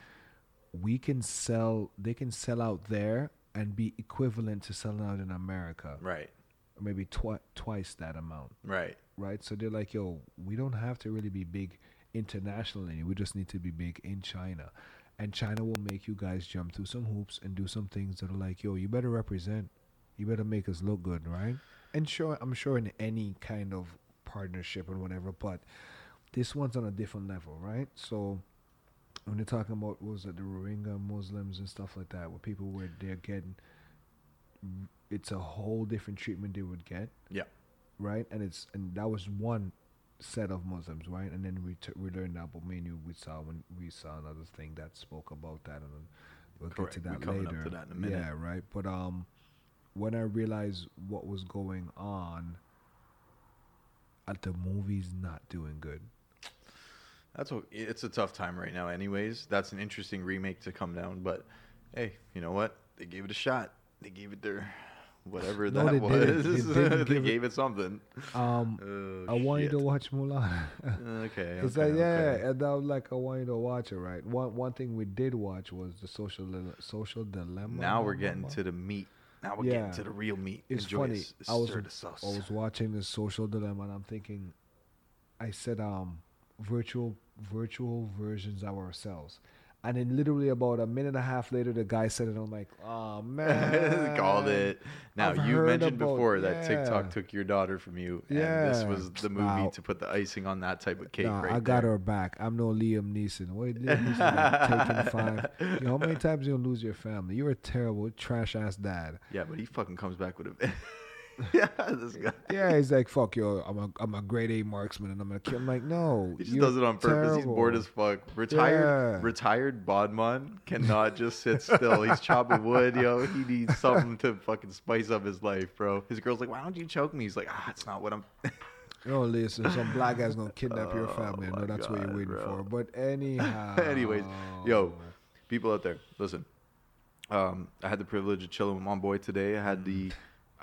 we can sell. They can sell out there and be equivalent to selling out in America, right. Or maybe twi- twice that amount Right. right? So they're like, yo, we don't have to really be big internationally. We just need to be big in China. And China will make you guys jump through some hoops and do some things that are like, yo, you better represent. You better make us look good, right? And sure, I'm sure in any kind of partnership and whatever, but this one's on a different level, right? So when they're talking about was it the Rohingya Muslims and stuff like that, where people where they're getting, it's a whole different treatment they would get Yeah. right? And it's and that was one set of Muslims, right? And then we t- we learned that, but menu we saw when we saw another thing that spoke about that, and we'll Correct. get to that up later. to that in a minute. Yeah, right. But um, when I realized what was going on, at the movie's not doing good. That's o it's a tough time right now. Anyways, that's an interesting remake to come down. But hey, you know what? They gave it a shot. They gave it their whatever No, that they was. They they it- gave it something. Um, Oh, I want you to watch Mulan. Okay. It's okay, like yeah, okay. and I was like, I want you to watch it, right? One one thing we did watch was the social social dilemma. Now we're getting to the meat. Now we're Yeah. getting to the real meat. It's Enjoy funny. I was. I was watching the social dilemma, and I'm thinking, I said, um, virtual virtual versions of ourselves, and then literally about a minute and a half later, the guy said it. I'm like, oh man, Called it. Now I've you mentioned about- before that TikTok took your daughter from you, and this was the movie Wow. to put the icing on that type of cake. Nah, right I got there. her back. I'm no Liam Neeson. Wait, Liam Neeson taking five. You know, how many times you gonna lose your family? You're a terrible, trash ass dad. Yeah, but he fucking comes back with a. yeah, this guy. Yeah, he's like, fuck yo, I'm a I'm a grade A marksman and I'm gonna kill. I'm like, no, He just does it on purpose. He's bored as fuck. Retired, Yeah. retired Bodman cannot just sit still. He's chopping wood, yo. He needs something to fucking spice up his life, bro. His girl's like, "Why don't you choke me?" He's like, "Ah, it's not what I'm." No, listen, some black guy's gonna kidnap your Oh family. I know my that's what you're waiting bro. for. But anyhow, Anyways, yo, people out there, listen. Um, I had the privilege of chilling with my boy today. I had the,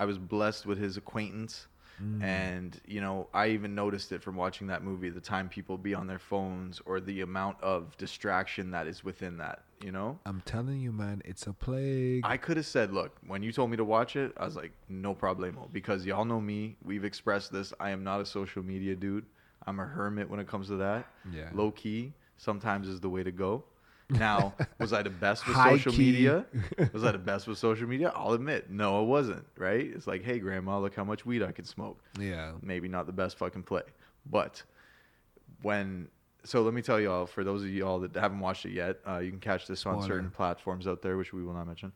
I was blessed with his acquaintance. Mm. And, you know, I even noticed it from watching that movie, the time people be on their phones or the amount of distraction that is within that, you know? I'm telling you, man, it's a plague. I could have said, look, when you told me to watch it, I was like, no problemo. Because y'all know me. We've expressed this. I am not a social media dude. I'm a hermit when it comes to that. Yeah. Low key sometimes is the way to go. Now, was I the best with social key. media? Was I the best with social media? I'll admit, no, I wasn't. Right? It's like, hey, grandma, look how much weed I can smoke. yeah. Maybe not the best fucking play, but when so let me tell y'all for those of y'all that haven't watched it yet, uh, you can catch this on Spoiler. certain platforms out there, which we will not mention.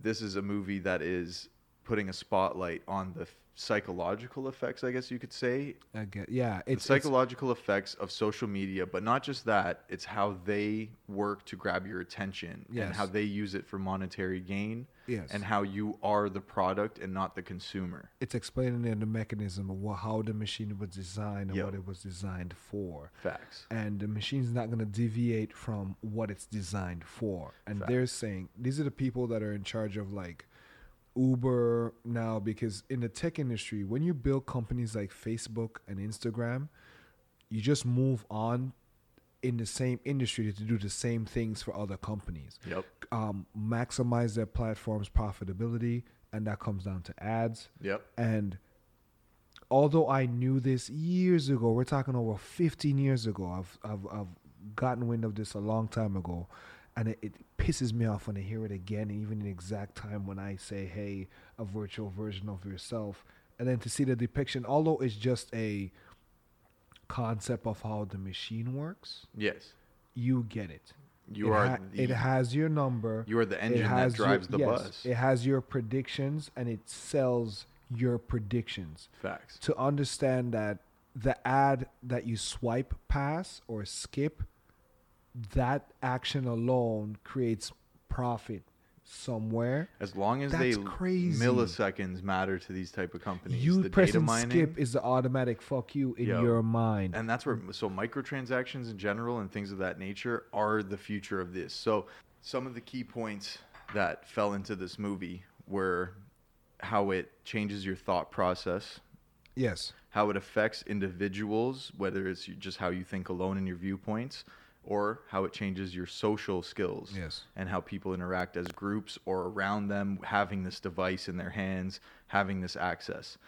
This is a movie that is putting a spotlight on the psychological effects, I guess you could say, get. Yeah. the It's it's, psychological effects of social media, but not just that. It's how they work to grab your attention and how they use it for monetary gain, yes. and how you are the product and not the consumer. it's explaining in the mechanism of wha- how the machine was designed and Yo. what it was designed for. Facts. and the machine's not going to deviate from what it's designed for. And Fact. they're saying these are the people that are in charge of like Uber now because in the tech industry, when you build companies like Facebook and Instagram, you just move on in the same industry to do the same things for other companies. Yep. Um, maximize their platform's profitability, and that comes down to ads. Yep. And although I knew this years ago, we're talking over 15 years ago. I've I've, I've gotten wind of this a long time ago, and it, it pisses me off when I hear it again, even the exact time when I say, "Hey, a virtual version of yourself," and then to see the depiction, although it's just a concept of how the machine works, Yes. you get it. You it are ha- the, it has your number. you are the engine that has your- drives the yes, bus. It has your predictions and it sells your predictions. Facts. To understand that the ad that you swipe past or skip, that action alone creates profit somewhere. As long as That's they crazy. milliseconds matter to these type of companies, You the data pressing mining, skip is the automatic fuck you in Yo. your mind. and that's where so microtransactions in general and things of that nature are the future of this. So some of the key points that fell into this movie were how it changes your thought process, yes. how it affects individuals, whether it's just how you think alone in your viewpoints, or how it changes your social skills Yes. and how people interact as groups or around them, having this device in their hands, having this access.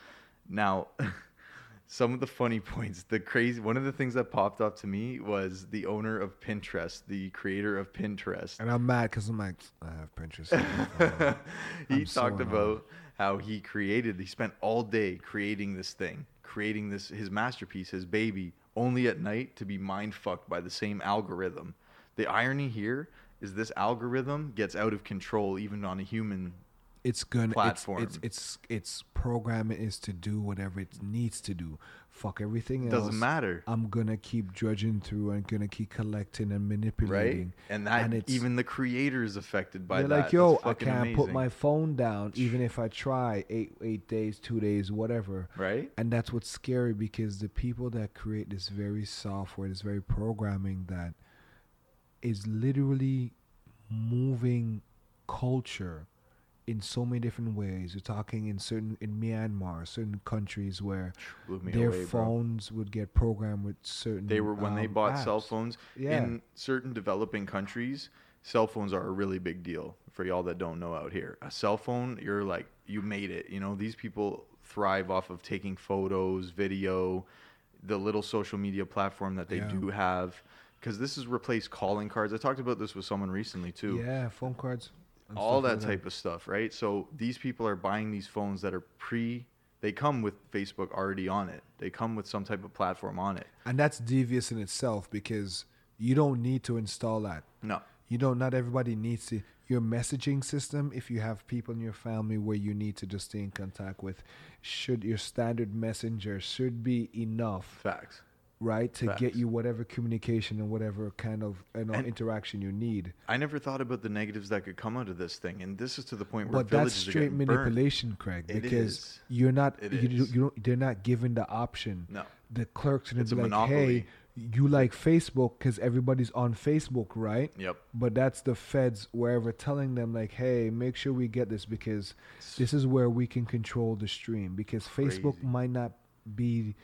Now, some of the funny points, the crazy one of the things that popped up to me was the owner of Pinterest, the creator of Pinterest. And I'm mad because I'm like, I have Pinterest. he I'm talked annoyed. about how he created he spent all day creating this thing creating this his masterpiece his baby only at night to be mind fucked by the same algorithm. The irony here is this algorithm gets out of control even on a human it's gonna platform. It's, it's it's its programming is to do whatever it needs to do. Fuck everything it else. doesn't matter I'm gonna keep drudging through and gonna keep collecting and manipulating. right and that And it's- even the creator is affected by You're that like, yo, I can't put my phone down even if I try eight eight days, two days, whatever. right And that's what's scary because the people that create this very software, this very programming that is literally moving culture in so many different ways. You're talking in certain in Myanmar, certain countries where their away, bro. phones would get programmed with certain. they were when they um, bought cell phones Yeah. in certain developing countries cell phones are a really big deal for y'all that don't know out here a cell phone you're like you made it you know these people thrive off of taking photos video the little social media platform that they Yeah. do have because this has replaced calling cards i talked about this with someone recently too Yeah, phone cards. All that like type of stuff, right? So these people are buying these phones that are pre they come with Facebook already on it. They come with some type of platform on it. And that's devious in itself because you don't need to install that. No. You don't. Not everybody needs to. Your messaging system, if you have people in your family where you need to just stay in contact with, should your standard messenger should be enough, Facts. Right, to get you whatever communication and whatever kind of you know, And- interaction you need. I never thought about the negatives that could come out of this thing, and this is to the point where But that's straight getting burned. manipulation, Craig, because you're not. It you, is. you don't. They're not given the option. No. The clerk's gonna It's be a like, monopoly. "Hey, you like Facebook because everybody's on Facebook, right? Yep. But that's the feds wherever telling them like, hey, make sure we get this because this is where we can control the stream because Facebook Crazy. might not be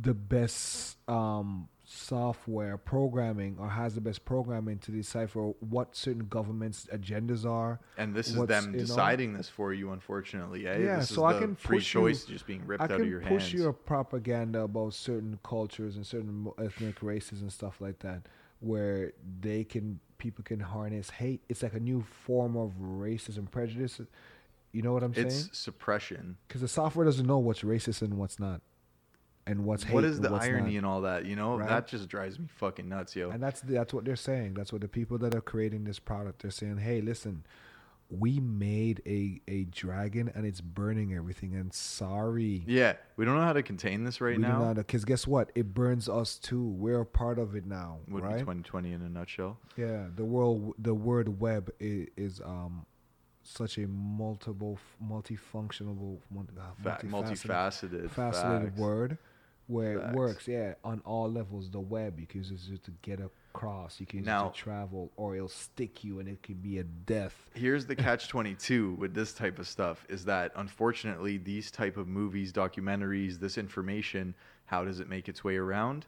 the best um, software programming or has the best programming to decipher what certain governments' agendas are. And this is them know- deciding this for you, unfortunately. Eh? Yeah, this so is I can free push you- choice just being ripped I out can of your push hands. your propaganda about certain cultures and certain ethnic races and stuff like that, where they can people can harness hate. It's like a new form of racism, prejudice. You know what I'm it's saying? suppression. Because the software doesn't know what's racist and what's not, and what's hate. What is the irony not. in all that? You know, Right? that just drives me fucking nuts, yo. And that's that's what they're saying. That's what the people that are creating this product they're saying. Hey, listen, we made a a dragon and it's burning everything. And sorry, yeah, we don't know how to contain this right we now. Because guess what? It burns us too. We're a part of it now, Would right? be 2020 in a nutshell. Yeah. The world, the word web is, is um such a multiple, multifunctional, multi, uh, multifaceted. faceted facts. word where Facts. it works yeah on all levels the web you can use it to get across you can use Now- it to travel or it'll stick you and it can be a death Here's the catch 22 with this type of stuff is that unfortunately these type of movies, documentaries, this information, how does it make its way around?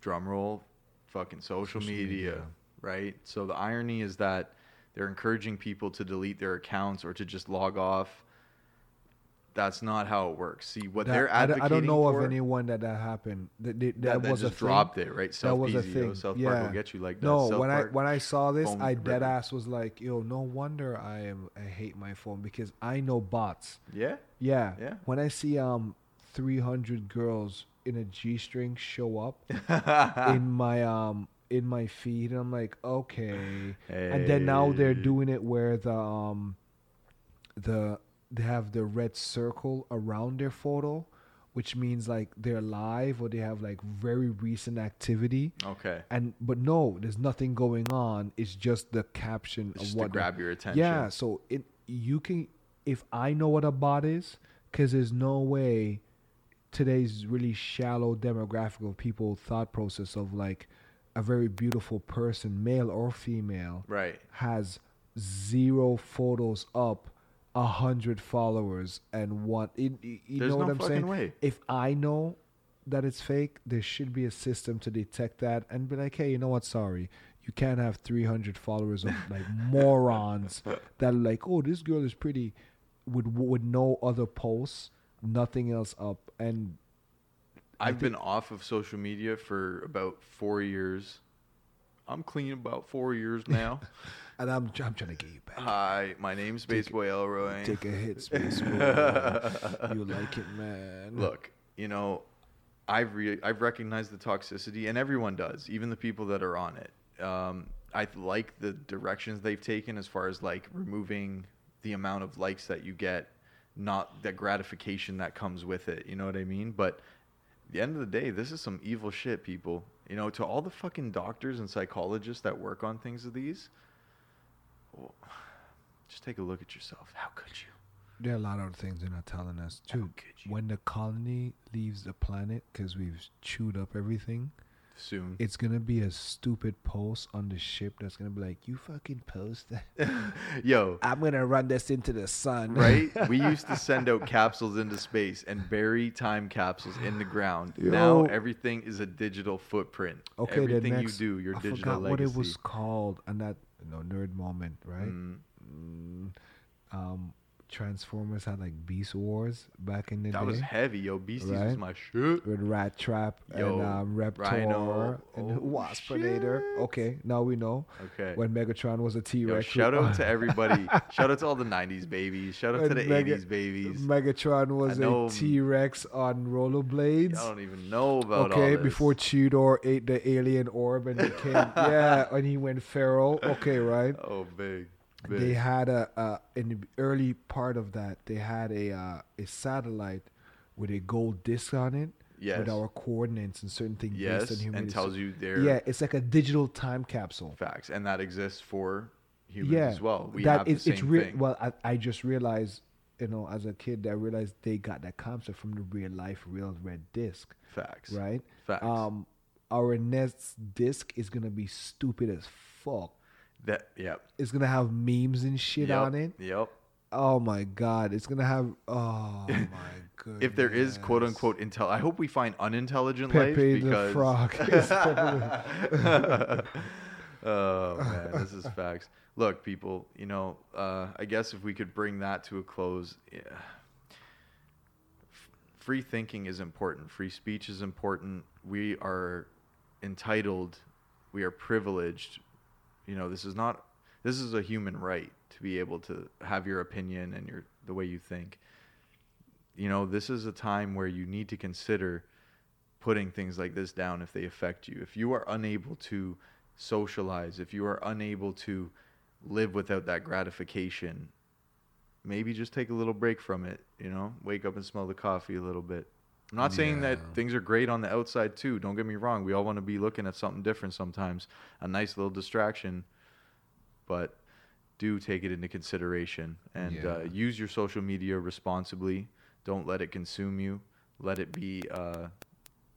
Drum roll, fucking social, Social media, media. right? So the irony is that they're encouraging people to delete their accounts or to just log off. That's not how it works. See what That- they're I, advocating I don't know for, of anyone that that happened that, that, that, that was just a thing. dropped it, right? that South was a thing South yeah Park will get you like that. no South when Park, i when i saw this i dead ass was like yo no wonder i am i hate my phone because i know bots yeah, yeah Yeah. when i see um 300 girls in a g-string show up in my um in my feed and I'm like okay and then now they're doing it where the um the they have the red circle around their photo which means like they're live or they have like very recent activity okay. and but no there's nothing going on it's just the caption Just of to what the- grab your attention. yeah, so it you can if I know what a bot is, because there's no way today's really shallow demographic of people thought process of like a very beautiful person, male or female, Right. has zero photos up, a hundred followers, and one. You you There's know no what I'm fucking saying? way. If I know that it's fake, there should be a system to detect that and be like, hey, you know what? Sorry, you can't have 300 followers of like morons that are like, oh, this girl is pretty, with with no other posts, nothing else up, and I've been off of social media for about four years. I'm clean about four years now. And I'm I'm trying to get you back. Hi, my name's Space Boy Elroy. Take a hit, space. boy. you like it, man? Look, you know, I've re- I've recognized the toxicity, and everyone does, even the people that are on it. Um, I like the directions they've taken as far as like removing the amount of likes that you get, not the gratification that comes with it. You know what I mean? But at the end of the day, this is some evil shit, people. You know, to all the fucking doctors and psychologists that work on things of these, well, just take a look at yourself. How could you? There are a lot of things they're not telling us How too. could you? When the colony leaves the planet, because we've chewed up everything, Soon. it's gonna be a stupid post on the ship that's gonna be like, "You fucking post that. Yo, I'm gonna run this into the sun." right? We used to send out capsules into space and bury time capsules in the ground. Yo. Now everything is a digital footprint. Okay, everything the next, you do, your I digital forgot legacy. what it was called, and that you know nerd moment, right? Mm, Mm, um, Transformers had like Beast Wars back in the that day. That was heavy, yo. Beasties was my shit. with Rat Trap Yo, and um, Reptor Rhino. and Oh, Waspinator. shit. Okay, now we know Okay. when Megatron was a T Rex. shout out to everybody. shout out to all the '90s babies. Shout out to the Mega- '80s babies. Megatron was a T Rex on rollerblades. I don't even know about all Okay, before Cheetor ate the alien orb and became yeah, and he went feral. Okay, right. Oh, big. Big. They had a uh, in the early part of that. They had a uh, a satellite with a gold disc on it yes. with our coordinates and certain things yes, based on and tells you their yeah, it's like a digital time capsule. facts, and that exists for humans yeah, as well. We that have is- the it's same real. thing. Well, I, I just realized you know, as a kid, I realized they got that concept from the real life, real red disc, Facts. right? Facts. Um, our next disc is gonna be stupid as fuck. That. Yep. It's gonna have memes and shit yep. on it. Yep. Oh my god, it's gonna have. Oh my god. If there is quote unquote intel, I hope we find unintelligent Pepe life the because. Frog. is oh man, this is facts. Look, people, you know, uh, I guess if we could bring that to a close, yeah. Free thinking is important. Free speech is important. We are entitled. We are privileged. You know, this is not. This is a human right to be able to have your opinion and your the way you think. You know, this is a time where you need to consider putting things like this down if they affect you. If you are unable to socialize, if you are unable to live without that gratification, maybe just take a little break from it, you know? Wake up and smell the coffee a little bit. I'm not saying that things are great on the outside too. Don't get me wrong. We all want to be looking at something different sometimes, a nice little distraction. But do take it into consideration and Yeah. uh, use your social media responsibly. Don't let it consume you. Let it be uh,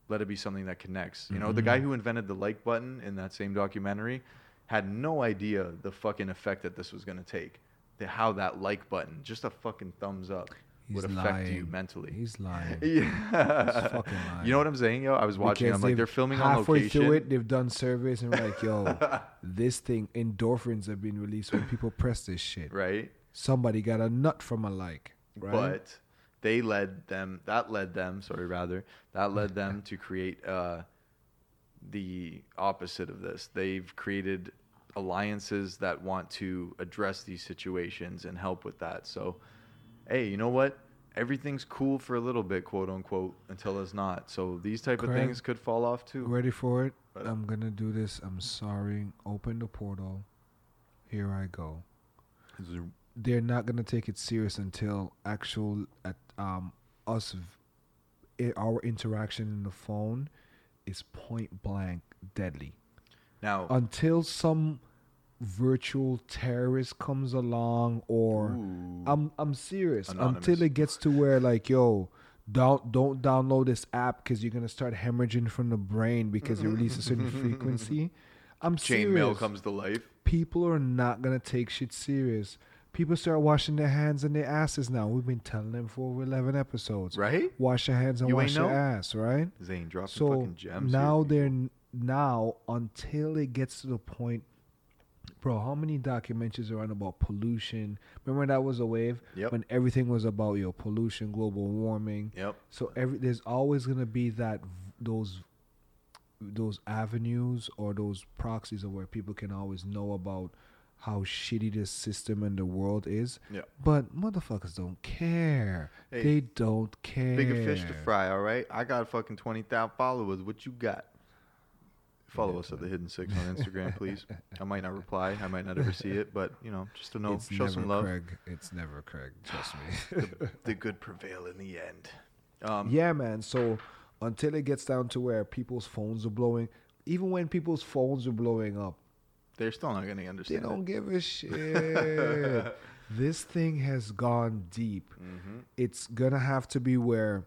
let it be something that connects. You know, the guy who invented the like button in that same documentary had no idea the fucking effect that this was going to take. The, how that like button, just a fucking thumbs up, would He's affect you mentally. He's lying. yeah. fucking lying. You know what I'm saying, yo? I was watching. Because I'm like, they're filming on halfway location. through it. They've done surveys and we're like, yo, this thing, endorphins have been released when people press this shit. right? Somebody got a nut from a like, right? But they led them. That led them. Sorry, rather that led them to create uh, the opposite of this. They've created alliances that want to address these situations and help with that. So, hey, you know what? Everything's cool for a little bit, quote unquote, until it's not. So these type of things could fall off too. Ready for it? Right. I'm gonna do this. I'm sorry. Open the portal. Here I go. They're not gonna take it serious until actual at um us v- i- our interaction in the phone is point blank deadly. Now, Until some virtual terrorist comes along or Ooh. I'm I'm serious. Anonymous. Until it gets to where like yo, don't don't download this app because you're gonna start hemorrhaging from the brain because it releases a certain frequency. I'm chain mail comes to life. People are not gonna take shit serious. People start washing their hands and their asses now. We've been telling them for over eleven episodes. Right? Wash your hands and You wash your know? ass, right? Zane dropping So fucking gems. now they're now until it gets to the point, bro. How many documentaries are on about pollution? Remember that was a wave Yep. when everything was about yo pollution, global warming. Yep. So every there's always gonna be that those those avenues or those proxies of where people can always know about how shitty this system and the world is. Yep. But motherfuckers don't care. Hey, they don't care. Bigger fish to fry, all right? I got fucking 20,000 followers. What you got? Follow us at the Hidden Six on Instagram, please. I might not reply. I might not ever see it, but, you know, just to know, it's show never some love. Craig. It's never Craig. Trust me. The good prevail in the end. Um, yeah, man. So until it gets down to where people's phones are blowing, even when people's phones are blowing up, They're still not going to understand. they don't give a shit. this thing has gone deep. hmm It's gonna have to be where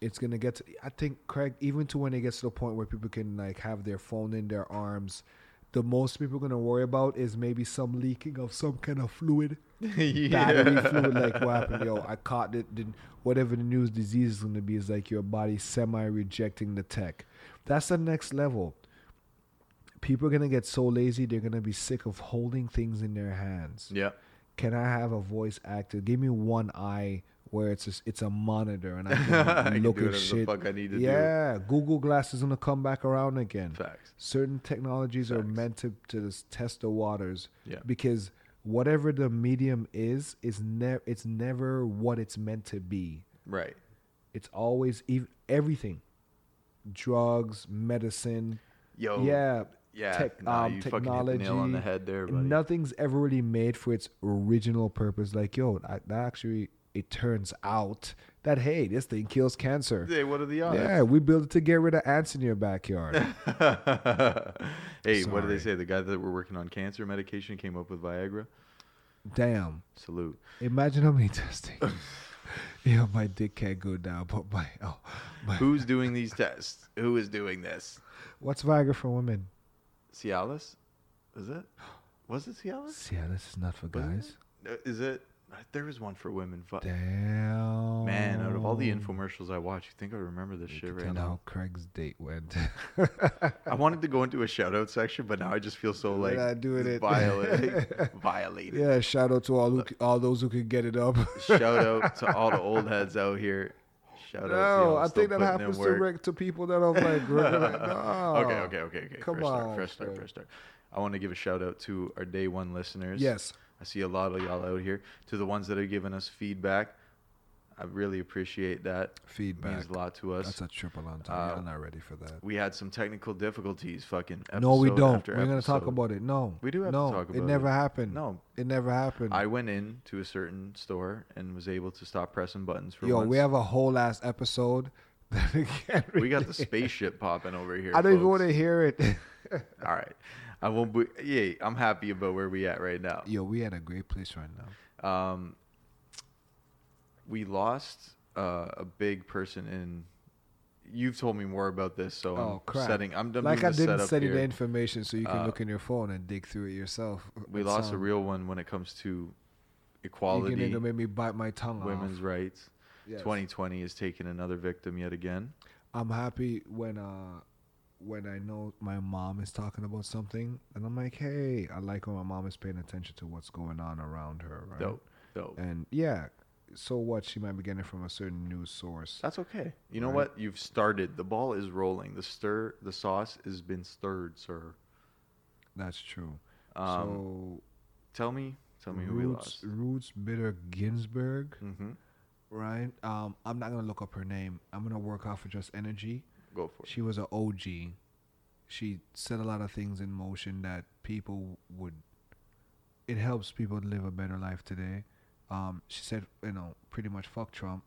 it's gonna get to. I think Craig, even to when it gets to the point where people can like have their phone in their arms. The most people are gonna worry about is maybe some leaking of some kind of fluid. battery fluid like what happened yo i caught it the, whatever the news disease is going to be is like your body semi rejecting the tech that's the next level people are going to get so lazy they're going to be sick of holding things in their hands Yeah. can i have a voice actor give me one eye where it's a, it's a monitor and i can look at the shit fuck I need to do. yeah google glass is going to come back around again Facts. certain technologies are meant to, to just test the waters Yeah. because whatever the medium is is never it's never what it's meant to be Right. it's always ev- everything drugs medicine Yo. yeah Yeah. tech- nah, um, you fucking hit the nail on the technology, head there, buddy. nothing's ever really made for its original purpose like yo I, that actually it turns out that hey this thing kills cancer Hey, what are the odds? yeah we built it to get rid of ants in your backyard hey, what do they say? The guy that we're working on cancer medication came up with Viagra. Damn. Salute. Imagine how many testing. yeah, my dick can't go down, but my oh, my. Who's doing these tests? Who is doing this? What's Viagra for women? Cialis? Is it? Was it Cialis? This is not for guys. Is it? There was one for women. Fu- Damn. Man, out of all the infomercials I watch, you think I remember this You shit right now? how Craig's date went. I wanted to go into a shout out section, but now I just feel so like not doing it. violated. violated. yeah, shout out to all who, all those who could get it up. Shout out to all the old heads out here. Shout out to no, I think that happens to, reg- to people that are like, like no. Okay, okay, okay, okay. Come fresh start, on, fresh start, fresh start. I want to give a shout out to our day one listeners. Yes. I see a lot of y'all out here. To the ones that are giving us feedback, I really appreciate that. It Feedback. means a lot to us. That's a triple entendre. Uh, I'm not ready for that. we had some technical difficulties. Fucking episode No, we don't. We're gonna talk about it. No, We do have to no, talk it never it. happened. No, it never happened. I went in to a certain store and was able to stop pressing buttons for Yo, once. we have a whole ass episode. That we, we got the spaceship popping over here. I don't even want to hear it. All right, I won't. Be, yeah, I'm happy about where we at right now. Yo, we at a great place right now. Um, we lost uh, a big person in. You've told me more about this, so Oh, I'm crap. setting. I'm, like I didn't send you the information so you can Uh, look in your phone and dig through it yourself. We It lost a real one when it comes to You equality, can make me bite my tongue women's off. rights. Yes. 2020 is taking another victim yet again. I'm happy when uh when I know my mom is talking about something and I'm like, hey, I like when my mom is paying attention to what's going on around her, right? Dope, dope. And yeah, so what? She might be getting it from a certain news source. That's okay. You know Right. what? You've started. The ball is rolling. The stir, the sauce has been stirred, sir. That's true. Um, so tell me, tell me who we lost. Roots Bitter Ginsburg, hmm right? Um, I'm not gonna look up her name. I'm gonna work off of just energy. Go for it. She was an OG. She set a lot of things in motion that people would. It helps people live a better life today. Um, she said, you know, pretty much fuck Trump,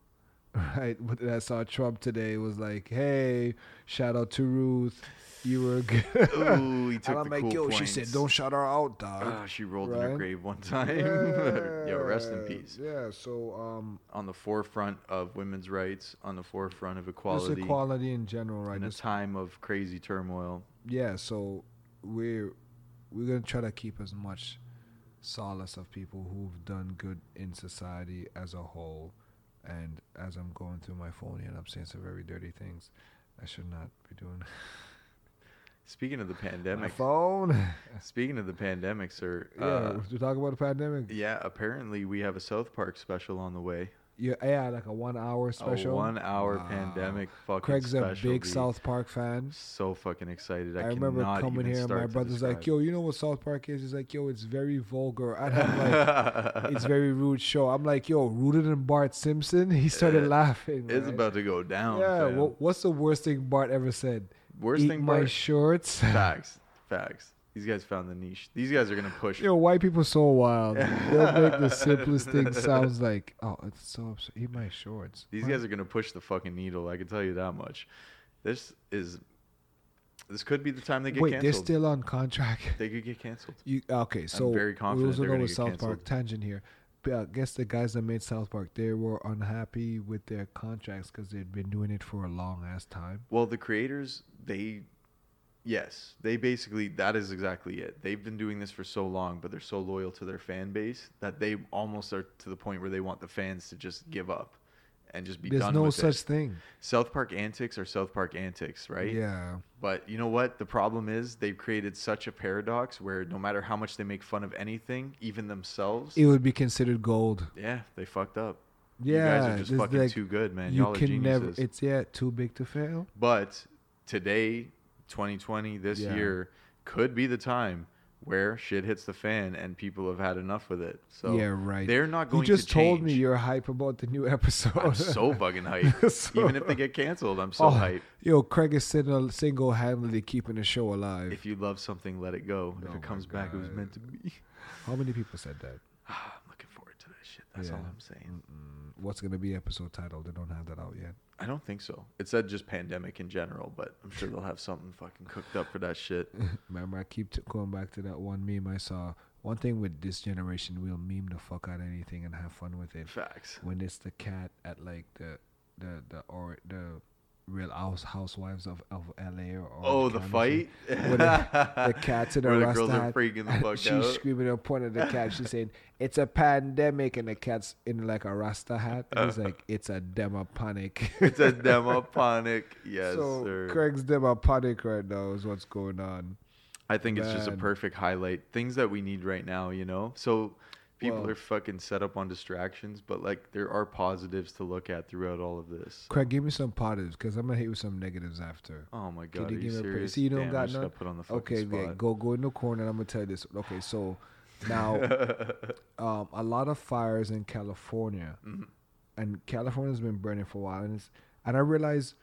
right? But I saw Trump today was like, "Hey, shout out to Ruth, you were good." Ooh, he took and I'm the like, cool "Yo," points. she said, "Don't shout her out, dog." Ah, she rolled in her grave one time. Yo, rest in peace. Yeah. So, um, On the forefront of women's rights, on the forefront of just equality, equality in general, right? in a time of crazy turmoil. yeah so we're we're gonna try to keep as much solace of people who've done good in society as a whole and as i'm going through my phone here and i'm saying some very dirty things i should not be doing Speaking of the my pandemic, phone speaking of the pandemic, sir. yeah Uh, to talk about the pandemic yeah, apparently we have a South Park special on the way. Yeah yeah like a one hour special A one-hour Wow. pandemic fucking craig's a big dude. south park fan So fucking excited! I, I, remember coming here and my brother's like, "Yo, you know what South Park is?" He's like, "Yo, it's very vulgar." I have like, it's very rude show. I'm like, yo, rooted in Bart Simpson. He started laughing. It's right? about to go down. yeah. what's the worst thing Bart ever said? Worst Eat thing, my Bart. shorts. facts, facts. These guys found the niche. These guys are gonna push. yo, white people so wild. They'll make the simplest thing sounds like, oh, it's so absurd. Eat my shorts. These What? guys are gonna push the fucking needle. I can tell you that much. This is. This could be the time they get Wait, they're still on contract. they could get canceled. You okay? So very confident we also they're gonna with get South canceled. Park tangent here. But I guess the guys that made South Park they were unhappy with their contracts because they'd been doing it for a long ass time. Well, the creators, they, yes, they basically that is exactly it. They've been doing this for so long, but they're so loyal to their fan base that they almost are to the point where they want the fans to just give up and just be done. There's done no with such it. thing. South Park antics are South Park antics, right? Yeah. But you know what? The problem is they've created such a paradox where no matter how much they make fun of anything, even themselves, It would be considered gold. yeah, they fucked up. Yeah. you guys are just fucking like- too good, man. you Y'all are can geniuses. never. It's yeah, too big to fail. But today, 2020, this Yeah. year, could be the time where shit hits the fan and people have had enough with it. So yeah, right. they're not going You just to told me you're hype about the new episode. I'm so fucking hyped. So- Even if they get canceled, I'm so Oh, hyped. Yo, Craig is single handedly keeping the show alive. If you love something, let it go. If Oh it my comes back, it was meant to be. How many people said that? I'm looking forward to that shit. That's all I'm saying. Mm, What's gonna be episode title? They don't have that out yet. I don't think so. It said just pandemic in general, but I'm sure they'll have something fucking cooked up for that shit. Remember, I keep t- going back to that one meme I saw one thing with this generation, we'll meme the fuck out of anything and have fun with it. Facts. When it's the cat at like the the the or the real house housewives of of LA or Oh, Orange the fight. Where the, the cat's in the rasta girls are hat, freaking the fuck she's out. screaming and pointing at the cat. She's saying, "It's a pandemic," and the cat's in like a rasta hat. And he's like, "It's a demoponic." it's a demoponic. Yes, so sir. Craig's demoponic right now is what's going on. I think it's just a perfect highlight. Things that we need right now, you know? So people Well- are fucking set up on distractions, but like there are positives to look at throughout all of this. Craig, give me some positives because I'm gonna hit with some negatives after. Oh my Can god, you are you give me a pra- serious? See, you don't Damn, got none? put on the Okay, yeah, spot. go go in the corner. and I'm gonna tell you this. Okay, so now um, a lot of fires in California, Mhm. and California's been burning for a while, and it's, and I realize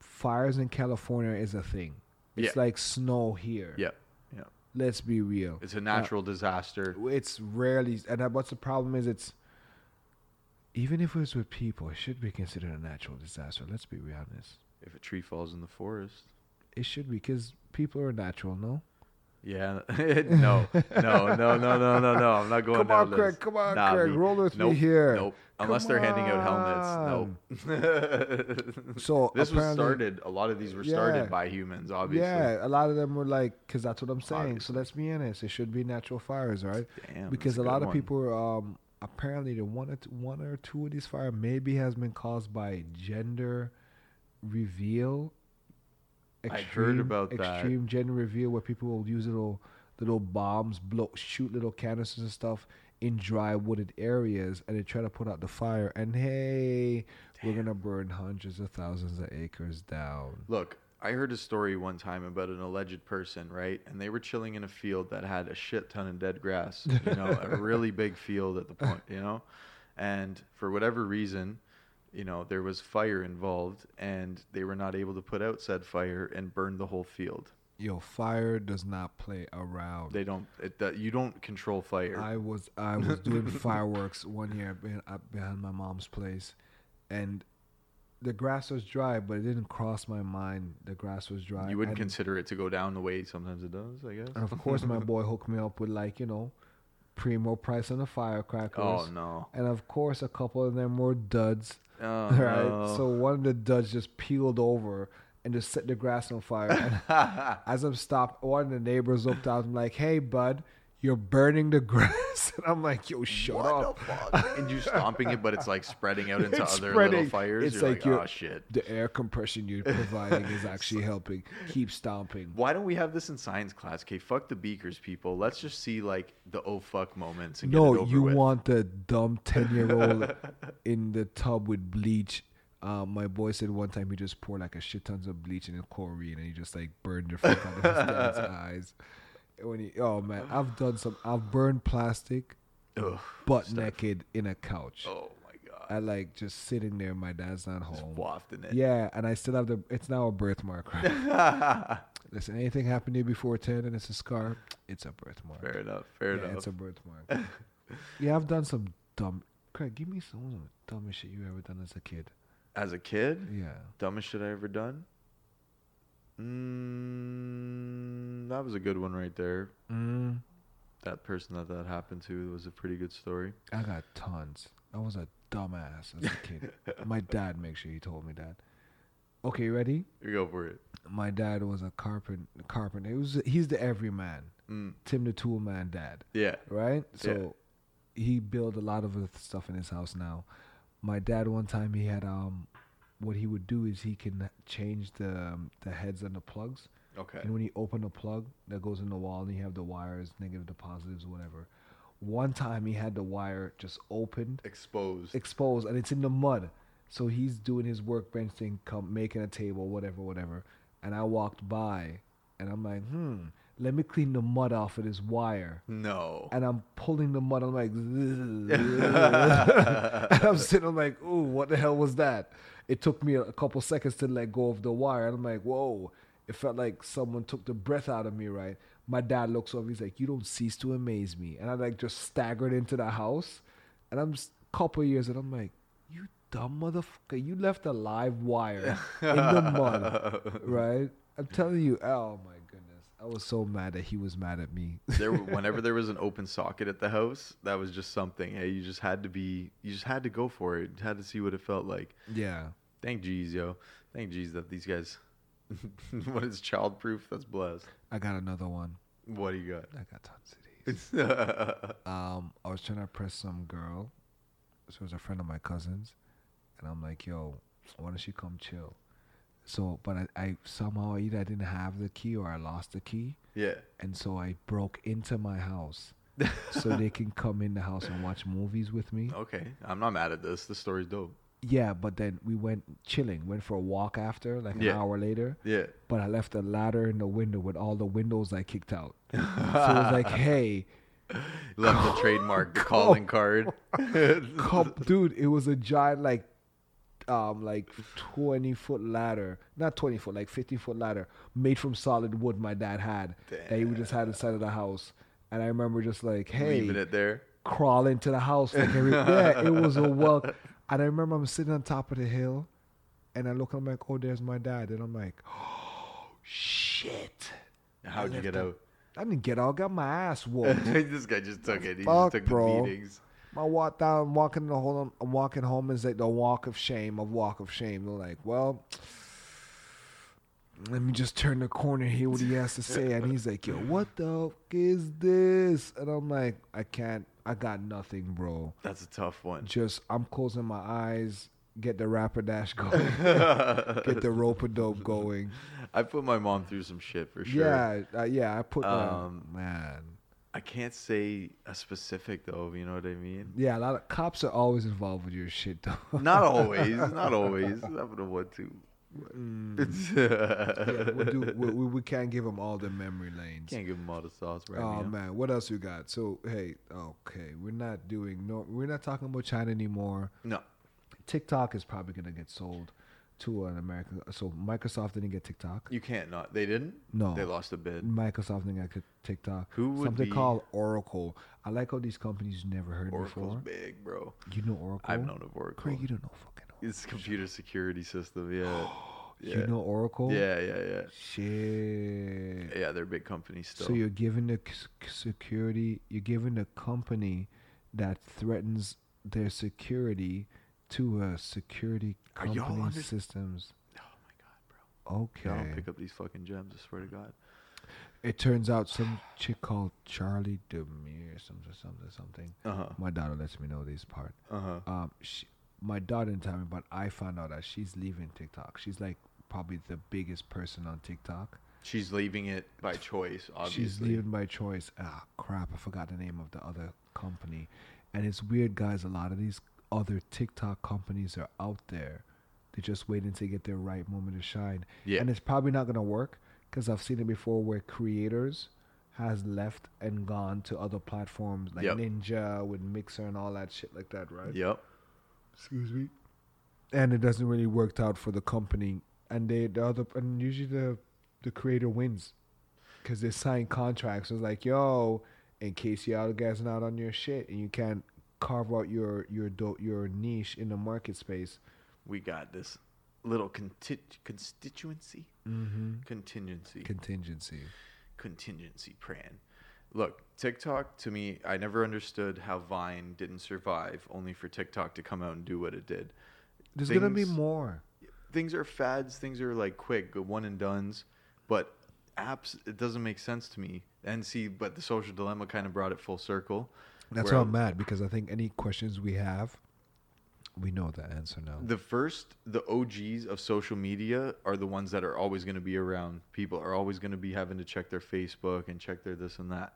fires in California is a thing. It's Yeah. like snow here. Yeah. Let's be real. It's a natural disaster. Uh, it's rarely, and what's the problem is it's even if it was with people, it should be considered a natural disaster. Let's be honest. If a tree falls in the forest. It should be because people are natural, no? Yeah, no, no, no, no, no, no, no. I'm not going Come down on, this. Craig. Come on, Nah, Craig. me- Roll with nope, me here. Nope. Unless they're handing out helmets. Nope. So this was started. A lot of these were started Yeah. by humans, obviously. Yeah, a lot of them were like, because that's what I'm saying. Obviously. So let's be honest. It should be natural fires, right? Damn, because a lot of one. people, um, apparently, the one or two, one or two of these fire maybe has been caused by gender reveal. I heard about that. extreme gender reveal, where people will use little little bombs, blow, shoot little canisters and stuff in dry wooded areas, and they try to put out the fire. And hey, we're gonna burn hundreds of thousands of acres down. Look, I heard a story one time about an alleged person, right? And they were chilling in a field that had a shit ton of dead grass, you know, a really big field at the point, you know? And for whatever reason, you know, there was fire involved and they were not able to put out said fire and burn the whole field. Yo, fire does not play around. They don't it, that you don't control fire. I was I was doing fireworks one year behind, my mom's place, and the grass was dry, but it didn't cross my mind the grass was dry. you wouldn't and, consider it to go down the way sometimes it does, I guess. and of course, my boy hooked me up with like you know, primo price on the firecrackers. Oh no. And of course, a couple of them were duds. Oh, right. no. So one of the duds just peeled over and just set the grass on fire. And as I'm stopped, one of the neighbors looked out and like, "Hey, bud, you're burning the grass." And I'm like, "Yo, shut what up." the fuck? and you're stomping it, but it's like spreading out into It's other spreading. little fires. It's you're like like, you're- oh shit. The air compression you're providing is actually helping. Keep stomping. Why don't we have this in science class? Okay, fuck the beakers, people. Let's just see like the oh fuck moments and get it No, over you with. want the dumb ten year old in the tub with bleach. Um, my boy said one time he just poured like a shit tons of bleach in a chlorine and he just like burned the fuck out of his dad's eyes. When you, oh man, I've done some. I've burned plastic Ugh, butt stuff. naked in a couch. Oh my god. I like just sitting there. My dad's not Just home. wafting it. Yeah, and I still have the. It's now a birthmark. Right? Listen, anything happened to you before ten and it's a scar, it's a birthmark. fair enough. Fair yeah, enough. it's a birthmark. yeah, I've done some dumb. Craig, give me some dumbest shit you ever done as a kid. As a kid, Yeah. dumbest shit I ever done. Mm, that was a good one right there. Mm, That person that that happened to was a pretty good story. I got tons. I was a dumbass as a kid. My dad make sure he told me that. Okay, ready? You go for it. My dad was a carpent carpenter. He was he's the everyman. Mm, Tim the Tool Man dad. yeah. right? So he built a lot of the stuff in his house now. My dad one time he had um, what he would do is he can change the um, the heads and the plugs. Okay. And when you open a plug that goes in the wall and you have the wires, negative to positives, whatever. One time he had the wire just opened, Exposed. exposed, and it's in the mud. So he's doing his workbench thing, come making a table, whatever, whatever. And I walked by, and I'm like, hmm, let me clean the mud off of this wire no. and I'm pulling the mud. I'm like, and I'm sitting. I'm like, ooh, what the hell was that? It took me a couple seconds to let go of the wire, and I'm like, whoa. It felt like someone took the breath out of me. Right. My dad looks over. He's like, you don't cease to amaze me. And I like just staggered into the house, and I'm just couple years, and I'm like, you dumb motherfucker, you left a live wire in the mud, right? I'm telling you, oh my. I was so mad that he was mad at me. There, whenever there was an open socket at the house, that was just something. Hey, you just had to be, you just had to go for it. You had to see what it felt like. yeah. Thank jeez, yo. Thank jeez that these guys. what is childproof? That's blessed. I got another one. What do you got? I got tons of these. Um, I was trying to press some girl. She was a friend of my cousin's, and I'm like, "Yo, why don't you come chill?" So, but I, I somehow either I didn't have the key or I lost the key, yeah. and so I broke into my house so they can come in the house and watch movies with me. Okay, I'm not mad at this. This story's dope. Yeah, but then we went chilling, went for a walk after, like an hour later. Yeah. But I left a ladder in the window with all the windows I kicked out. so it was like, hey, Left the trademark calling card. come, dude, it was a giant like um like 20 foot ladder not 20 foot like 15 foot ladder made from solid wood my dad had that he just had inside of the house and i remember just like hey Leaving it there. crawl into the house like every yeah it was a well and i remember i'm sitting on top of the hill and i look i'm like oh there's my dad and i'm like oh shit How'd you get out? i didn't get out got my ass whooped this guy just took it. He Fuck, just took bro. the beatings. I walk down, I'm walking the I'm walking home is like the walk of shame, of walk of shame. They're like, well, let me just turn the corner, hear what he has to say, and he's like, yo, what the fuck is this? And I'm like, I can't, I got nothing, bro. That's a tough one. Just I'm closing my eyes, get the rapper dash going, get the rope a dope going. I put my mom through some shit for sure. Yeah, uh, yeah, I put my Um, man. I can't say a specific though. You know what I mean? Yeah, a lot of cops are always involved with your shit though. Not always. Not always. Happened to one too. Mm. yeah, we'll do, we, we, we can't give them all the memory lanes. Can't give them all the sauce right oh now. man, what else we got? So hey, okay, we're not doing no, we're not talking about China anymore. No. TikTok is probably gonna get sold to an American. So Microsoft didn't get TikTok. You can't not. They didn't? No, They lost a bid. Microsoft didn't get TikTok. Who would Something be- called Oracle. I like how these companies never heard Oracle's before. big, bro. You know Oracle? I've known of Oracle. Craig, you don't know fucking Oracle. It's a computer security system. Yeah. You know Oracle? Yeah, yeah, yeah. Shit. Yeah, they're big company still. So you're giving the c- security, you're giving the company that threatens their security to a security Are y'all company under- systems. oh my god, bro. Okay. I don't pick up these fucking gems. I swear to God. It turns out some chick called Charlie Demir, or something, something, something. Uh huh. My daughter lets me know this part. Uh huh. Um, she, my daughter didn't tell me, but I found out that she's leaving TikTok. She's like probably the biggest person on TikTok. She's leaving it by choice. Obviously. She's leaving by choice. Ah, crap! I forgot the name of the other company. And it's weird, guys. A lot of these other TikTok companies are out there. They're just waiting to get their right moment to shine. Yeah. And it's probably not gonna work because I've seen it before where creators has left and gone to other platforms like Yep. Ninja with Mixer and all that shit like that, right? Yep. Excuse me. And it doesn't really work out for the company, and they the other and usually the the creator wins because they sign contracts. So it's like, yo, in case y'all guys not on your shit and you can't carve out your your do- your niche in the market space. We got this little conti- constituency, Mm-hmm. contingency, Contingency. contingency plan. Look, TikTok to me, I never understood how Vine didn't survive, only for TikTok to come out and do what it did. There's gonna be more. Things are fads, things are like quick, one and dones, but apps, it doesn't make sense to me. And see, but the social dilemma kind of brought it full circle. That's why I'm mad because I think any questions we have, we know the answer now. the first the og's of social media are the ones that are always going to be around people are always going to be having to check their facebook and check their this and that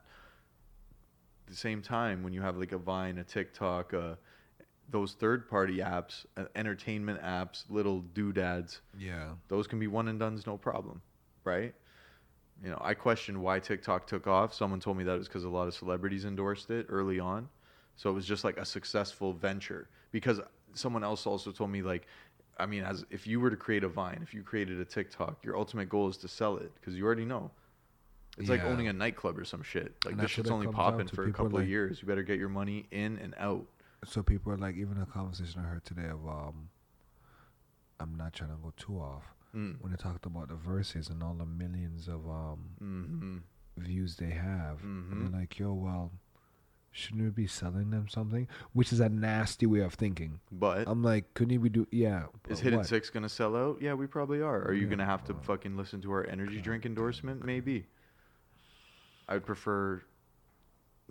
At the same time when you have like a vine a tiktok uh, those third party apps uh, entertainment apps little doodads yeah. those can be one and done's no problem right you know i questioned why tiktok took off. Someone told me that it was because a lot of celebrities endorsed it early on. So it was just like a successful venture because someone else also told me like i mean as if you were to create a vine if you created a tiktok your ultimate goal is to sell it because you already know. It's like owning a nightclub or some shit. Like And this shit's only popping for a couple of years. You better get your money in and out. So people are like, even a conversation I heard today of, um, I'm not trying to go too off, Mm. when they talked about the verses and all the millions of um Mm-hmm. views they have. And Mhm. they're like, yo, well, shouldn't we be selling them something? Which is a nasty way of thinking. But I'm like, couldn't we do? Yeah. is Hidden what? Six gonna sell out? Yeah, we probably are. Are you Yeah, gonna have to well, fucking listen to our energy God drink endorsement? Maybe. I would prefer.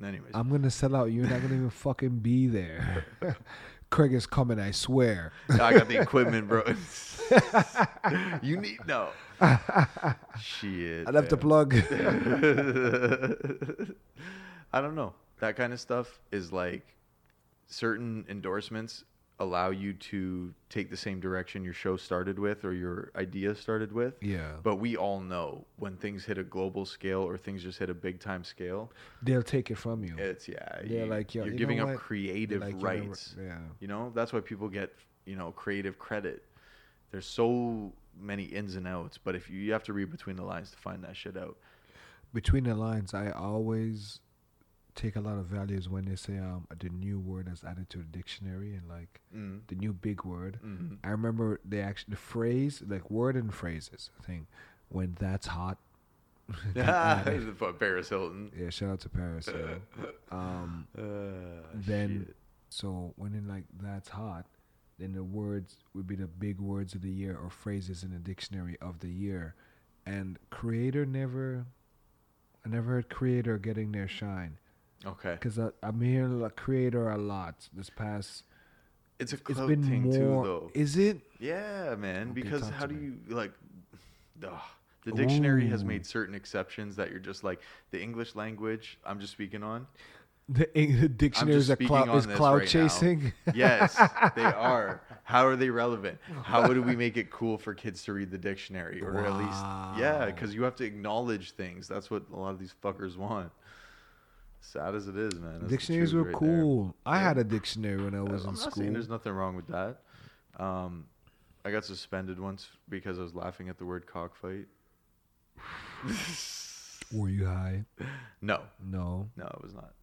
Anyways, I'm gonna sell out. You're not gonna even fucking be there. Craig is coming. I swear. I got the equipment, bro. you need no. Shit. I left man. plug. I don't know. That kind of stuff is like certain endorsements allow you to take the same direction your show started with or your idea started with. yeah. But we all know when things hit a global scale or things just hit a big time scale, They'll take it from you. it's yeah, They're you, like, yo, you're you giving up what? creative Like, you know, rights. yeah. You know, that's why people get, you know, creative credit. There's so many ins and outs, but if you, you have to read between the lines to find that shit out. Between the lines, I always take a lot of values when they say um the new word that's added to the dictionary and like Mm. the new big word. hmm I remember they actually the phrase like word and phrases thing when that's hot. Paris Hilton. yeah, shout out to Paris. Know? Um, Uh, then shit. so when in like that's hot, then the words would be the big words of the year or phrases in the dictionary of the year, and creator never. I never heard creator getting their shine okay, because I'm hearing a creator a lot this past. it's a clout thing more. too, though. Is it? Yeah, man. Okay, because how do me. you like? Ugh, the dictionary has made certain exceptions that you're just like the English language. I'm just speaking on. The, the dictionary is cloud is cloud right now. chasing. Yes, they are. How are they relevant? How do we make it cool for kids to read the dictionary, or at least, yeah, because you have to acknowledge things. That's what a lot of these fuckers want. Sad as it is, man. that's Dictionaries were right there. cool. I Yeah. had a dictionary when I was I'm in not school. saying there's nothing wrong with that. Um, I got suspended once because I was laughing at the word cockfight. Were you high? No, No. no, it was not.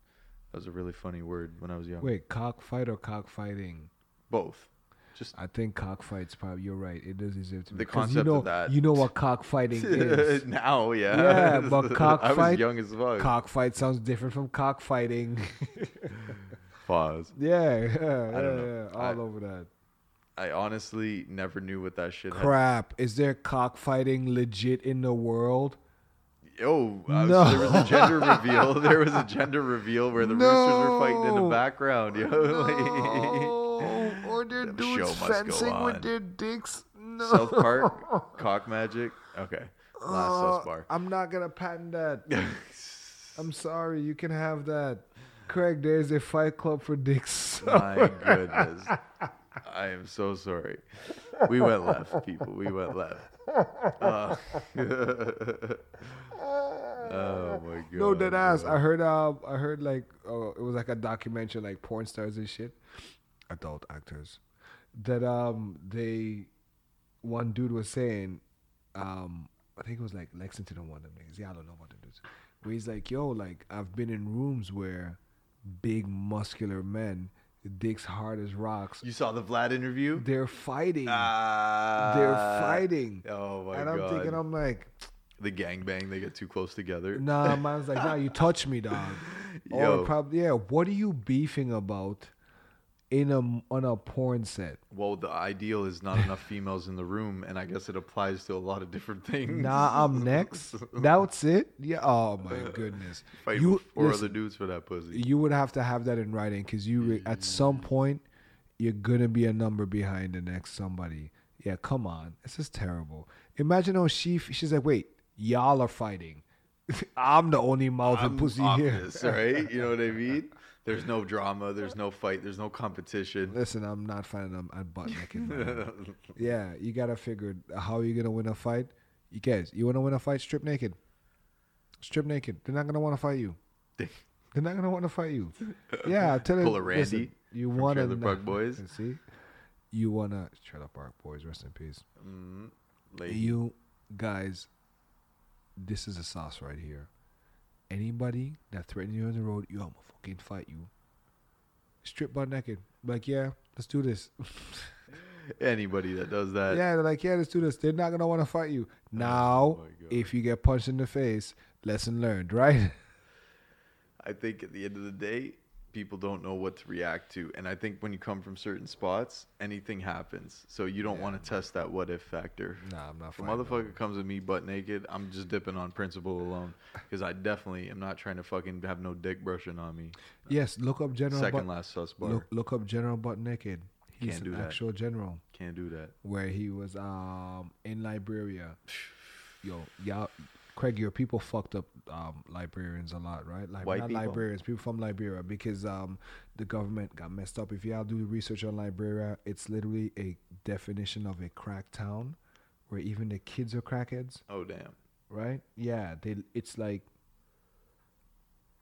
That was a really funny word when I was young. Wait, cockfight or cockfighting? Both. Just I think cockfight's probably. You're right. It does deserve to be. The concept you know, of that. You know what cockfighting is. now, yeah. Yeah, but cockfight. I was young as fuck. Cockfight sounds different from cockfighting. Pause. yeah, yeah, yeah, don't know. yeah, all I- over that. I honestly never knew what that shit had. Crap! Is there cockfighting legit in the world? Yo, uh, No. there was a gender reveal. There was a gender reveal where the roosters were fighting in the No. background. Yo, No, or they're The dudes show must go fencing with their dicks. No. South Park, cock magic. Okay, last Uh, sus bar. I'm not gonna patent that. I'm sorry. You can have that. Craig, there's a fight club for dicks. My goodness. I am so sorry. We went left, people. We went left. Uh, oh my god. no, dead ass. I heard. Uh, I heard like uh, it was like a documentary, like porn stars and shit, adult actors. That um they, one dude was saying, um I think it was like Lexington or one of them niggas. Yeah, I don't know what it is. Where he's like, yo, like I've been in rooms where big muscular men, dicks hard as rocks, You saw the Vlad interview? they're fighting. Ah. they're fighting. Oh my god. and I'm god. thinking, I'm like, the gangbang, they get too close together. nah, man's like, nah, you touch me, dog. Yo. Or probably, yeah. What are you beefing about in a on a porn set? Well, the ideal is not enough females in the room, and I guess it applies to a lot of different things. Nah, I'm next. That's it. Yeah. Oh my goodness. Fight You four other dudes for that pussy. You would have to have that in writing because you at mm. some point you're gonna be a number behind the next somebody. Yeah, come on. This is terrible. Imagine how she she's like, wait, y'all are fighting. I'm the only mouth and pussy off here. right? You know what I mean? There's no drama. There's no fight. There's no competition. Listen, I'm not finding them at butt naked. yeah, you gotta figure how are you gonna win a fight. You guys, you wanna win a fight? Strip naked. Strip naked. They're not gonna want to fight you. They're not gonna want to fight you. Yeah, tell Pull a Randy listen, you wanna Trailer Park Boys. See, you wanna Trailer Park Boys. Rest in peace. Mm. You guys, this is a sauce right here. Anybody that threatens you on the road, yo, I'm gonna fucking fight you. Strip butt naked. Like, yeah, let's do this. Anybody that does that, yeah, they're like, yeah, let's do this. They're not gonna want to fight you. Oh now, Oh if you get punched in the face, lesson learned, right? I think at the end of the day, people don't know what to react to, and I think when you come from certain spots, anything happens. So you don't Yeah. want to test that what if factor. Nah, I'm not. If a motherfucker comes at me butt naked, I'm just dipping on principle alone, because I definitely am not trying to fucking have no dick brushing on me. Yes, look up General. Second Butt, last sus bar. look, look up General Butt Naked. He's Can't an do that. actual general Can't do that. where he was um in Liberia. Yo, y'all, Craig, your people fucked up um, Liberians a lot, right? Like White not people? Liberians, people from Liberia, because um the government got messed up. If y'all do research on Liberia, it's literally a definition of a crack town, where even the kids are crackheads. Oh damn. right? Yeah, they. It's like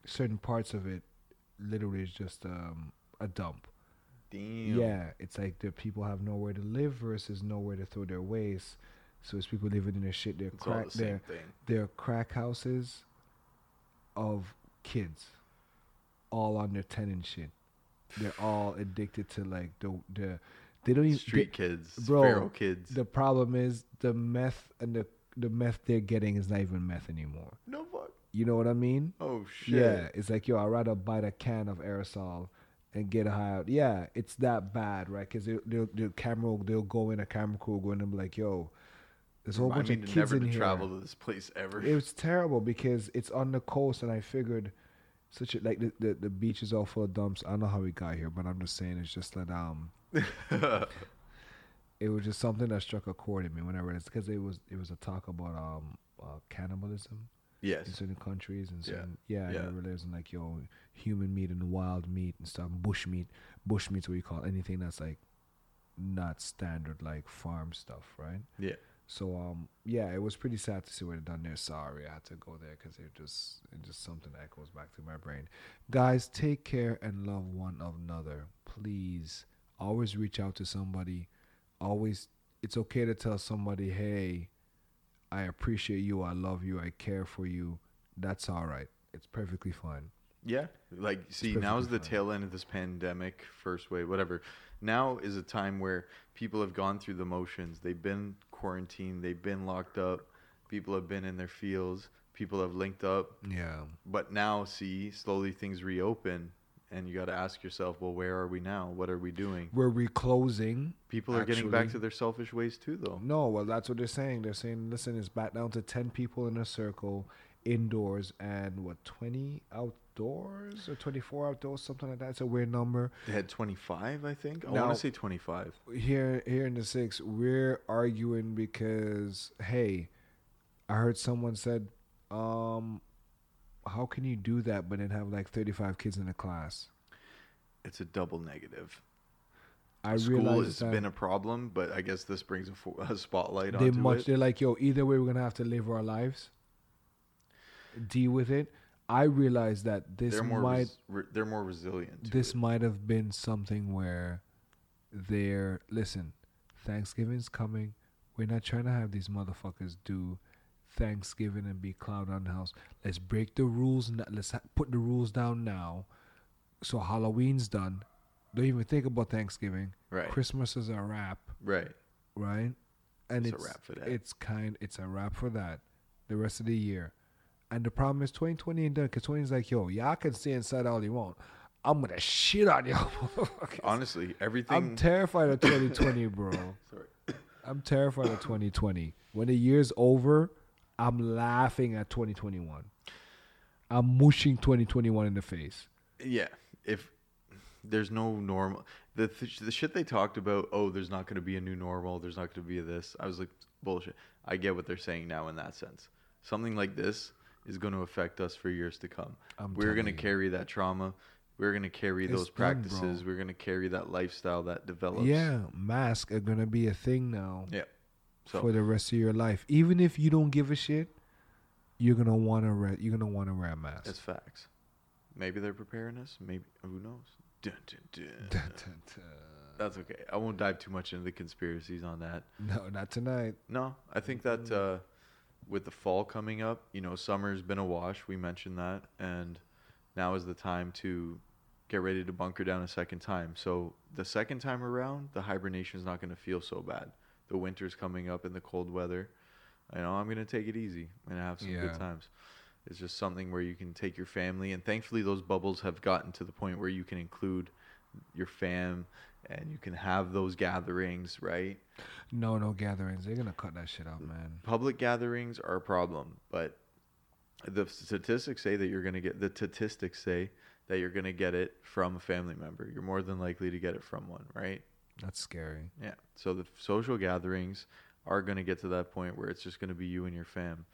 certain parts of it, literally, is just um, a dump. Damn. Yeah, it's like the people have nowhere to live versus nowhere to throw their waste. So it's people living in their shit. They're It's crack. the They're they're crack houses of kids, all on their ten and shit. They're all addicted to like the the. They don't even Street kids, bro, feral kids. the problem is the meth and the the meth they're getting is not even meth anymore. no fuck. You know what I mean? Oh shit. Yeah, it's like yo, I'd rather bite a can of aerosol and get high out. Yeah, it's that bad, right? Because they, they'll, the camera, they'll go in a camera crew, go in and be like, yo, there's a whole bunch of kids never in to here. travel to this place ever. It was terrible because it's on the coast, and I figured such a like the, the the beach is all full of dumps. I don't know how we got here, but I'm just saying it's just that um it was just something that struck a chord in me when I read it because it was it was a talk about um uh, cannibalism in yes. certain countries and Yeah. certain yeah, Yeah. yeah. there's like yo human meat and wild meat and stuff bush meat bush meat's what you call anything that's like not standard like farm stuff right Yeah. So um yeah it was pretty sad to see what they done there sorry I had to go there because it just it just something that goes back to my brain guys take care and love one another please always reach out to somebody always it's okay to tell somebody hey I appreciate you. I love you. I care for you. That's all right. It's perfectly fine. Yeah, like see, now is the fine. tail end of this pandemic, first wave, whatever. Now is a time where people have gone through the motions. They've been quarantined. They've been locked up. People have been in their fields. People have linked up. Yeah. But now, see, slowly things reopen, and you got to ask yourself, well, where are we now? What are we doing? We're reclosing. People are getting back to their selfish ways too, though. No, well, that's what they're saying. They're saying, listen, it's back down to 10 people in a circle indoors and what, 20 outdoors or 24 outdoors, something like that. It's a weird number. They had 25, I think. I want to say 25. Here, here in the six, we're arguing because, hey, I heard someone said, um, how can you do that but then have like 35 kids in a class? It's a double negative. I School has been a problem, but I guess this brings a, fo- a spotlight they onto much it. they're like yo either way we're gonna have to live our lives deal with it i realize that this They're more might res- re- they're more resilient. This it. might have been something where they're listen thanksgiving's coming we're not trying to have these motherfuckers do thanksgiving and be clown on the house let's break the rules n- let's ha- put the rules down now so halloween's done don't even think about thanksgiving right, christmas is a wrap right. right? And It's it's, a wrap for that. It's kind. It's a wrap for that. The rest of the year, and the problem is 2020 ain't done because 20 is like, yo, y'all can stay inside all you want. I'm gonna shit on y'all. Honestly, everything. I'm terrified of 2020, bro. Sorry. I'm terrified of 2020. When the year's over, I'm laughing at 2021. I'm mushing 2021 in the face. Yeah, if there's no normal, the th- the shit they talked about. Oh, there's not going to be a new normal. There's not going to be this. I was like, bullshit. I get what they're saying now in that sense. Something like this is going to affect us for years to come. I'm We're going to carry that trauma. We're going to carry It's those practices. We're going to carry that lifestyle that develops. Yeah, masks are gonna be a thing now. Yeah. So for the rest of your life. Even if you don't give a shit, you're gonna wanna wear you're gonna wanna wear a mask. it's facts. Maybe they're preparing us. Maybe who knows? Dun, dun, dun. That's okay. I won't dive too much into the conspiracies on that. no, not tonight. No, I think that uh, with the fall coming up, you know, summer's been a wash. We mentioned that, and now is the time to get ready to bunker down a second time. So the second time around, the hibernation is not going to feel so bad. The winter's coming up in the cold weather. You know, I'm going to take it easy. To have some Yeah. good times. It's just something where you can take your family, and thankfully, those bubbles have gotten to the point where you can include your fam and you can have those gatherings, right? No, no gatherings. They're gonna cut that shit out, man. Public gatherings are a problem, but the statistics say that you're to get the statistics say that you're going to get it from a family member. You're more than likely to get it from one, right? That's scary. Yeah. So the social gatherings are going to get to that point where it's just going to be you and your fam.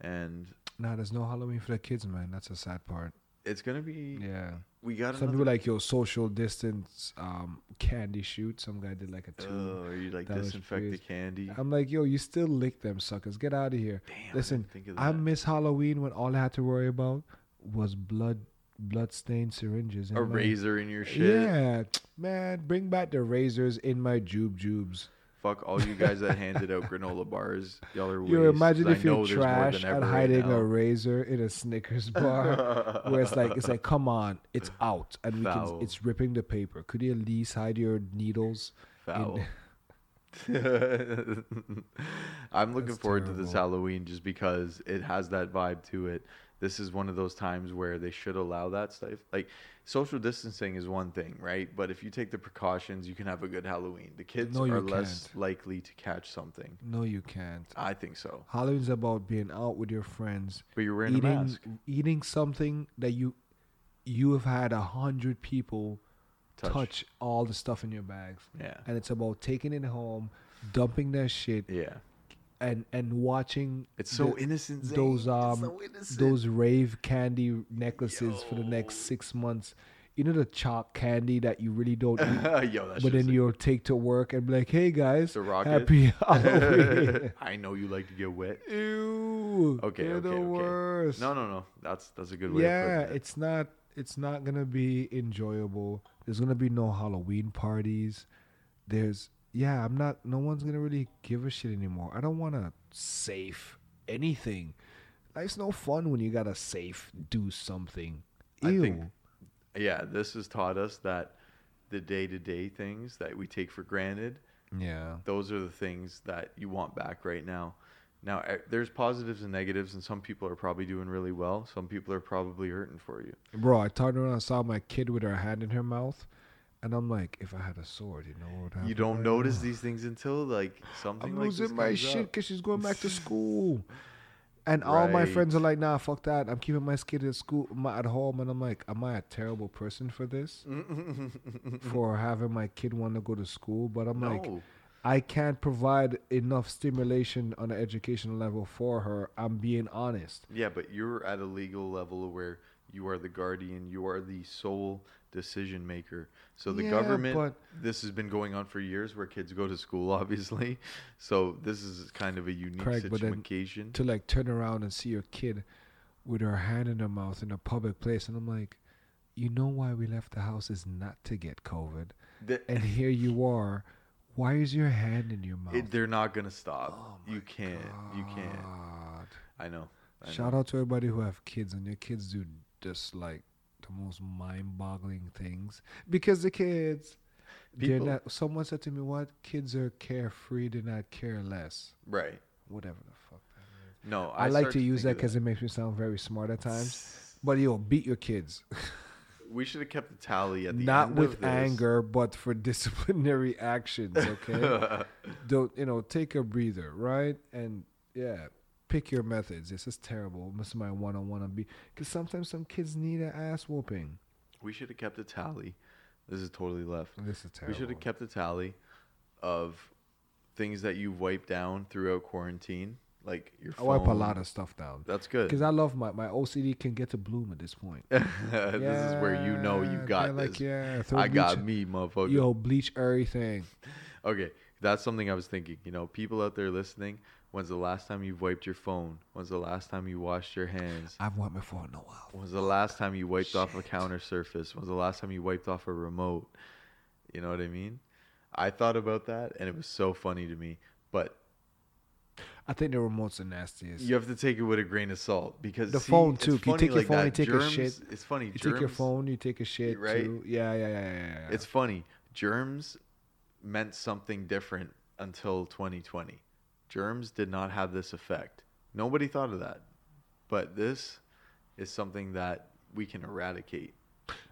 And Nah, there's no Halloween for the kids, man. That's a sad part. it's going to be Yeah. We got Some people like your social distance um candy shoot. Some guy did like a two. Oh, are you like disinfect the candy? I'm like, yo, you still lick them suckers. Get out of here. Damn, Listen, I, didn't think of I miss Halloween when all I had to worry about was blood blood stained syringes. a razor in your shit. Yeah, man, bring back the razors in my jube jubes. Fuck all you guys that handed out granola bars. Y'all are weird. You imagine if you're trash at ever right hiding a razor in a Snickers bar, where it's like it's like, come on, it's out, and we Foul. can, it's ripping the paper. Could you at least hide your needles? Foul. I'm looking That's forward to this. Halloween just because it has that vibe to it. This is one of those times where they should allow that stuff. Like social distancing is one thing, right? But if you take the precautions, you can have a good Halloween. The kids No, are less can't. likely to catch something. No, you can't. I think so. Halloween's about being out with your friends, But you're wearing a eating mask. eating something that you you have had a hundred people Touch. touch. all the stuff in your bags, Yeah. and it's about taking it home, dumping that shit, Yeah. And and watching It's so the- innocent. Zane. those um so innocent. those rave candy necklaces for the next six months. You know the chalk candy that you really don't eat, Yo, but then you'll take to work and be like, "Hey guys, happy Halloween." I know you like to get wet. Ew. Okay, they're okay, the okay. worst. No, no, no. That's that's a good way. yeah, it. it's not. It's not gonna be enjoyable. There's gonna be no Halloween parties. There's yeah. I'm not. No one's gonna really give a shit anymore. I don't want to safe anything. Life's no fun when you gotta safe do something. I think- yeah. This has taught us that the day-to-day things that we take for granted, yeah. those are the things that you want back right now. Now, there's positives and negatives, and some people are probably doing really well. Some people are probably hurting for you. Bro, I turned around and I saw my kid with her hand in her mouth, and I'm like, if I had a sword, you know what would? You don't right notice now? these things until like something I'm like this losing my shit because she's going back to school. And all my friends are like, nah, fuck that. I'm keeping my kid at school, my, at home. And I'm like, am I a terrible person for this? for having my kid want to go to school? But I'm like, I can't provide enough stimulation on an educational level for her. I'm being honest. yeah, but you're at a legal level where you are the guardian, you are the sole decision maker. So the Yeah, government, but- this has been going on for years, where kids go to school, obviously. So this is kind of a unique Correct, situation. To like turn around and see your kid with her hand in her mouth in a public place. And I'm like, you know why we left the house is not to get COVID. The- and here you are. Why is your hand in your mouth? it- they're not gonna stop. Oh you can't. You can't. I know. I Shout know. out to everybody who have kids and your kids do just like the most mind-boggling things because the kids. They're not. Someone said to me, "What kids are carefree? They're not careless. Right. Whatever the fuck." No, I, I, like to use that because it makes me sound very smart at times. But yo, beat your kids. we should have kept the tally at the Not end with anger, but for disciplinary actions. Okay. don't you know take a breather right and yeah pick your methods this is terrible this is my one-on-one on be because sometimes some kids need an ass whooping we should have kept a tally. This is totally left. this is terrible We should have kept a tally of things that you've wiped down throughout quarantine, like your i wipe a lot of stuff down That's good. because i love my my ocd can get to bloom at this point this is where you know you got like this. yeah I got bleach- me, motherfucker. yo bleach everything Okay, that's something I was thinking. You know, people out there listening, when's the last time you've wiped your phone? When's the last time you washed your hands? i've wiped my phone in a while When's the last time you wiped off a counter surface? When's the last time you wiped off a remote? You know what I mean? I thought about that and it was so funny to me. But I think the remote's the nastiest. You have to take it with a grain of salt because the see, phone too. You take your like phone, you take germs, a shit. It's funny. You germs, take your phone, you take a shit right? too. Yeah, yeah, yeah, yeah. yeah. It's funny. Germs meant something different until 2020. Germs did not have this effect. Nobody thought of that. But this is something that we can eradicate.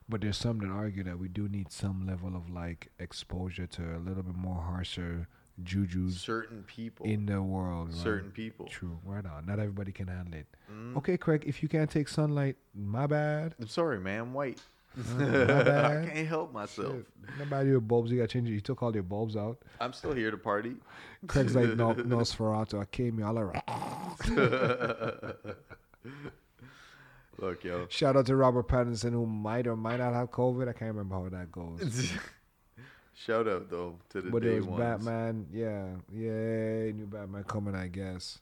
But there's some that argue that we do need some level of like exposure to a little bit more harsher juju Certain people. in the world. right? certain people. True. Right on. Not everybody can handle it. Mm. Okay, Craig. If you can't take sunlight, my bad. I'm sorry, man. I'm white. I mm-hmm. can't help myself. Shit. Not bad. Your bulbs. You got to change it. You took all your bulbs out. I'm still here to party. Craig's like no, Nosferatu. I came here all around. Look, yo. Shout out to Robert Pattinson, who might or might not have COVID. I can't remember how that goes. Shout out though to the But day it was ones. Batman. Yeah, yeah, new Batman coming. I guess.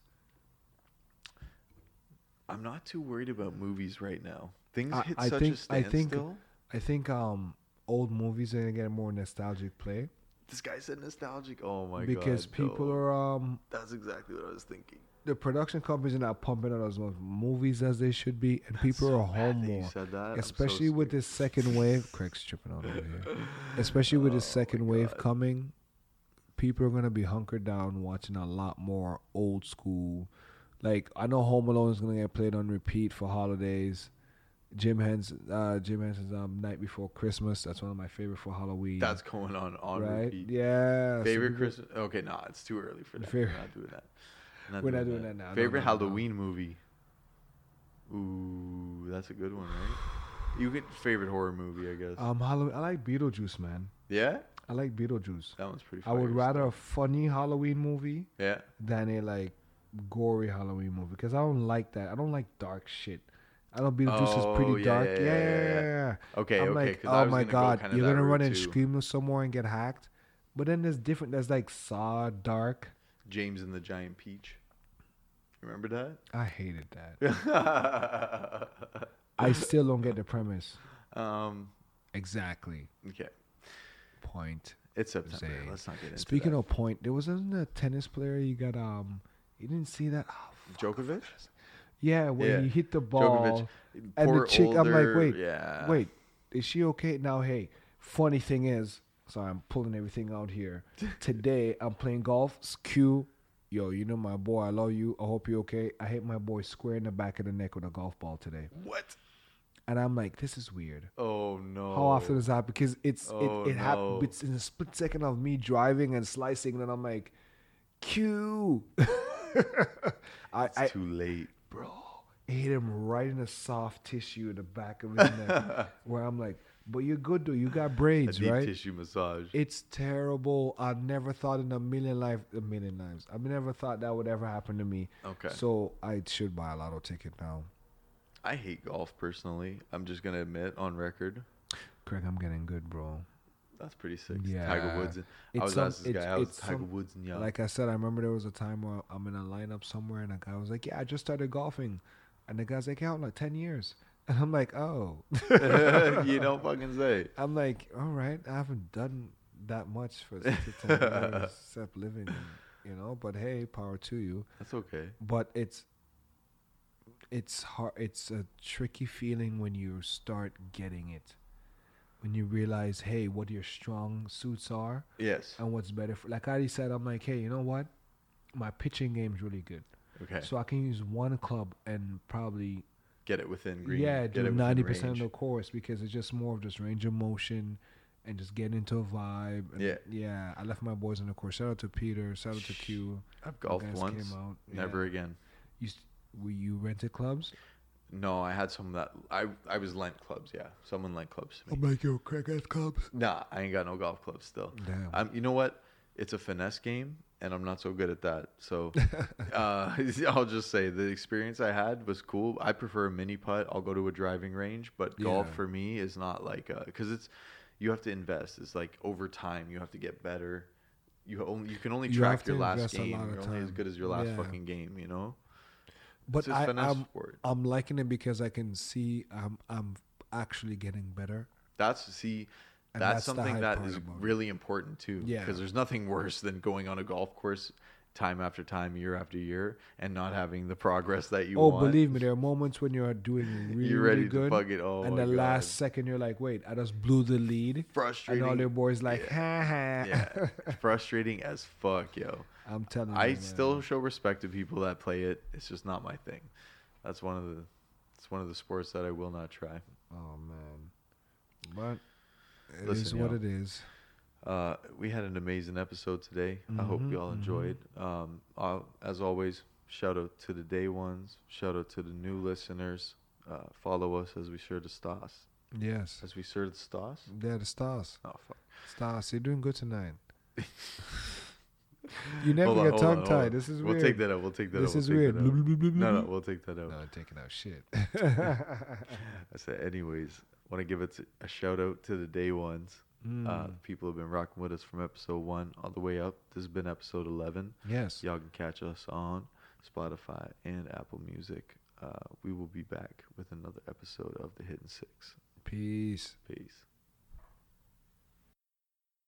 I'm not too worried about movies right now. Things I- hit I such think- a I think- standstill. I think um old movies are gonna get a more nostalgic play This guy said nostalgic. Oh my god. because people no. are um That's exactly what I was thinking. the production companies are not pumping out as much movies as they should be, and people So are home more. said that. I'm so Especially with this second wave, Craig's tripping out over here. Especially with this Oh my second wave coming, people are gonna be hunkered down watching a lot more old school. Like I know Home Alone is gonna get played on repeat for holidays. Jim Hens, uh, Jim Henson's um, Night Before Christmas. That's one of my favorite for Halloween. That's going on on right. repeat. Yeah. Favorite people- Christmas? Okay, nah, it's too early for that. Favorite- We're not doing that. We're not doing that now. Favorite no, no, no. Halloween movie? Ooh, that's a good one, right? You get favorite horror movie, I guess. Um, Halloween. I like Beetlejuice, man. yeah, I like Beetlejuice. that one's pretty. I would rather a funny Halloween movie Yeah, than a like gory Halloween movie because I don't like that. I don't like dark shit. I don't know Beetlejuice Oh, is pretty yeah, dark. yeah, Yeah. Okay, I'm okay. like, oh my gonna go god, you're gonna run and too. scream some more and get hacked. But then there's different. There's like Saw Dark. James and the Giant Peach. Remember that? I hated that. I still don't get the premise. um. Exactly. Okay. Point. It's September. Say. Let's not get into Speaking that. of point, there wasn't a tennis player you got um you didn't see that? Oh. Djokovic. Yeah, when Yeah. he hit the ball. Djokovic. and the chick- I'm like, wait, yeah. Wait, is she okay? Now, hey, funny thing is, so I'm pulling everything out here. Today, I'm playing golf. Q. Yo, you know my boy. I love you. I hope you're okay. I hit my boy square in the back of the neck with a golf ball today. What? And I'm like, this is weird. Oh no. How often is that? Because it's Oh, it, it no. happens. It's in a split second of me driving and slicing, and I'm like, Q. It's I too late. Hit him right in the soft tissue in the back of his neck, where I'm like, but you're good though. You got braids, deep right? tissue massage. It's terrible. I never thought in a million life, a million lives. I never thought that would ever happen to me. okay. So I should buy a lotto ticket now. I hate golf personally. I'm just gonna admit on record. Craig, I'm getting good, bro. That's pretty sick. Yeah. Tiger Woods. I It's was some- this guy, it's Tiger some- Woods and young? Like I said, I remember there was a time where I'm in a lineup somewhere, and a guy was like, "Yeah, I just started golfing," and the guy's like, "Yeah, like ten years," and I'm like, "Oh." you don't fucking say. I'm like, all right, I haven't done that much for six to ten years except living, you know. But hey, power to you. That's okay. But it's it's hard. It's a tricky feeling when you start getting it, when you realize, hey, what your strong suits are Yes. and what's better for. Like I said, I'm like, hey, you know what? My pitching game's really good, Okay. so I can use one club and probably Get it within green. yeah, Get do ninety percent of the course because it's just more of just range of motion and just getting into a vibe. And Yeah. yeah. I left my boys in the course. Shout out to Peter. Shout out to Q. I've golfed once. Came out. Never Yeah. again. You, s- were you rented clubs? No, I had some that I I was lent clubs. Yeah, someone lent clubs to me. like your crackhead clubs. Nah, I ain't got no golf clubs still. Damn. I'm, you know what? It's a finesse game, and I'm not so good at that. So, uh, I'll just say the experience I had was cool. I prefer a mini putt. I'll go to a driving range, but golf Yeah. for me is not like because it's you have to invest. It's like over time you have to get better. You only you can only You track your last game. You're only as good as your last Yeah. fucking game. You know. but I, I'm. I'm liking it because I can see I'm I'm actually getting better. That's see. And that's, that's something that is really important too. Yeah. Because there's nothing worse than going on a golf course time after time, year after year, and not having the progress that you oh, want. believe me, there are moments when you're doing really, you're ready really good, to fuck it. Oh, and the God. last second you're like, wait, I just blew the lead, frustrating. and all your boys like, ha ha. yeah, frustrating as fuck, yo. I'm telling you, I man. still show respect to people that play it. It's just not my thing. That's one of the. It's one of the sports that I will not try. Oh man, but it is Listen, what yo. it is. Uh, we had an amazing episode today. I hope Mhm, you all mhm. enjoyed. Um, uh, as always, shout out to the day ones. Shout out to the new listeners. Uh, follow us as we share the stars. Yes, As we share the stars. they're the stars. Oh fuck. Stars, you're doing good tonight. you never on, get tongue tied. This is we'll weird. take that out. We'll take that this out. We'll is weird. No, no, we'll take that out. No, I'm taking out shit. I said, anyways, want to give it a shout out to the day ones. Uh, Mm, people have been rocking with us from episode one all the way up. This has been episode 11. yes. Y'all can catch us on Spotify and Apple Music. Uh, we will be back with another episode of The Hidden Six. Peace. Peace.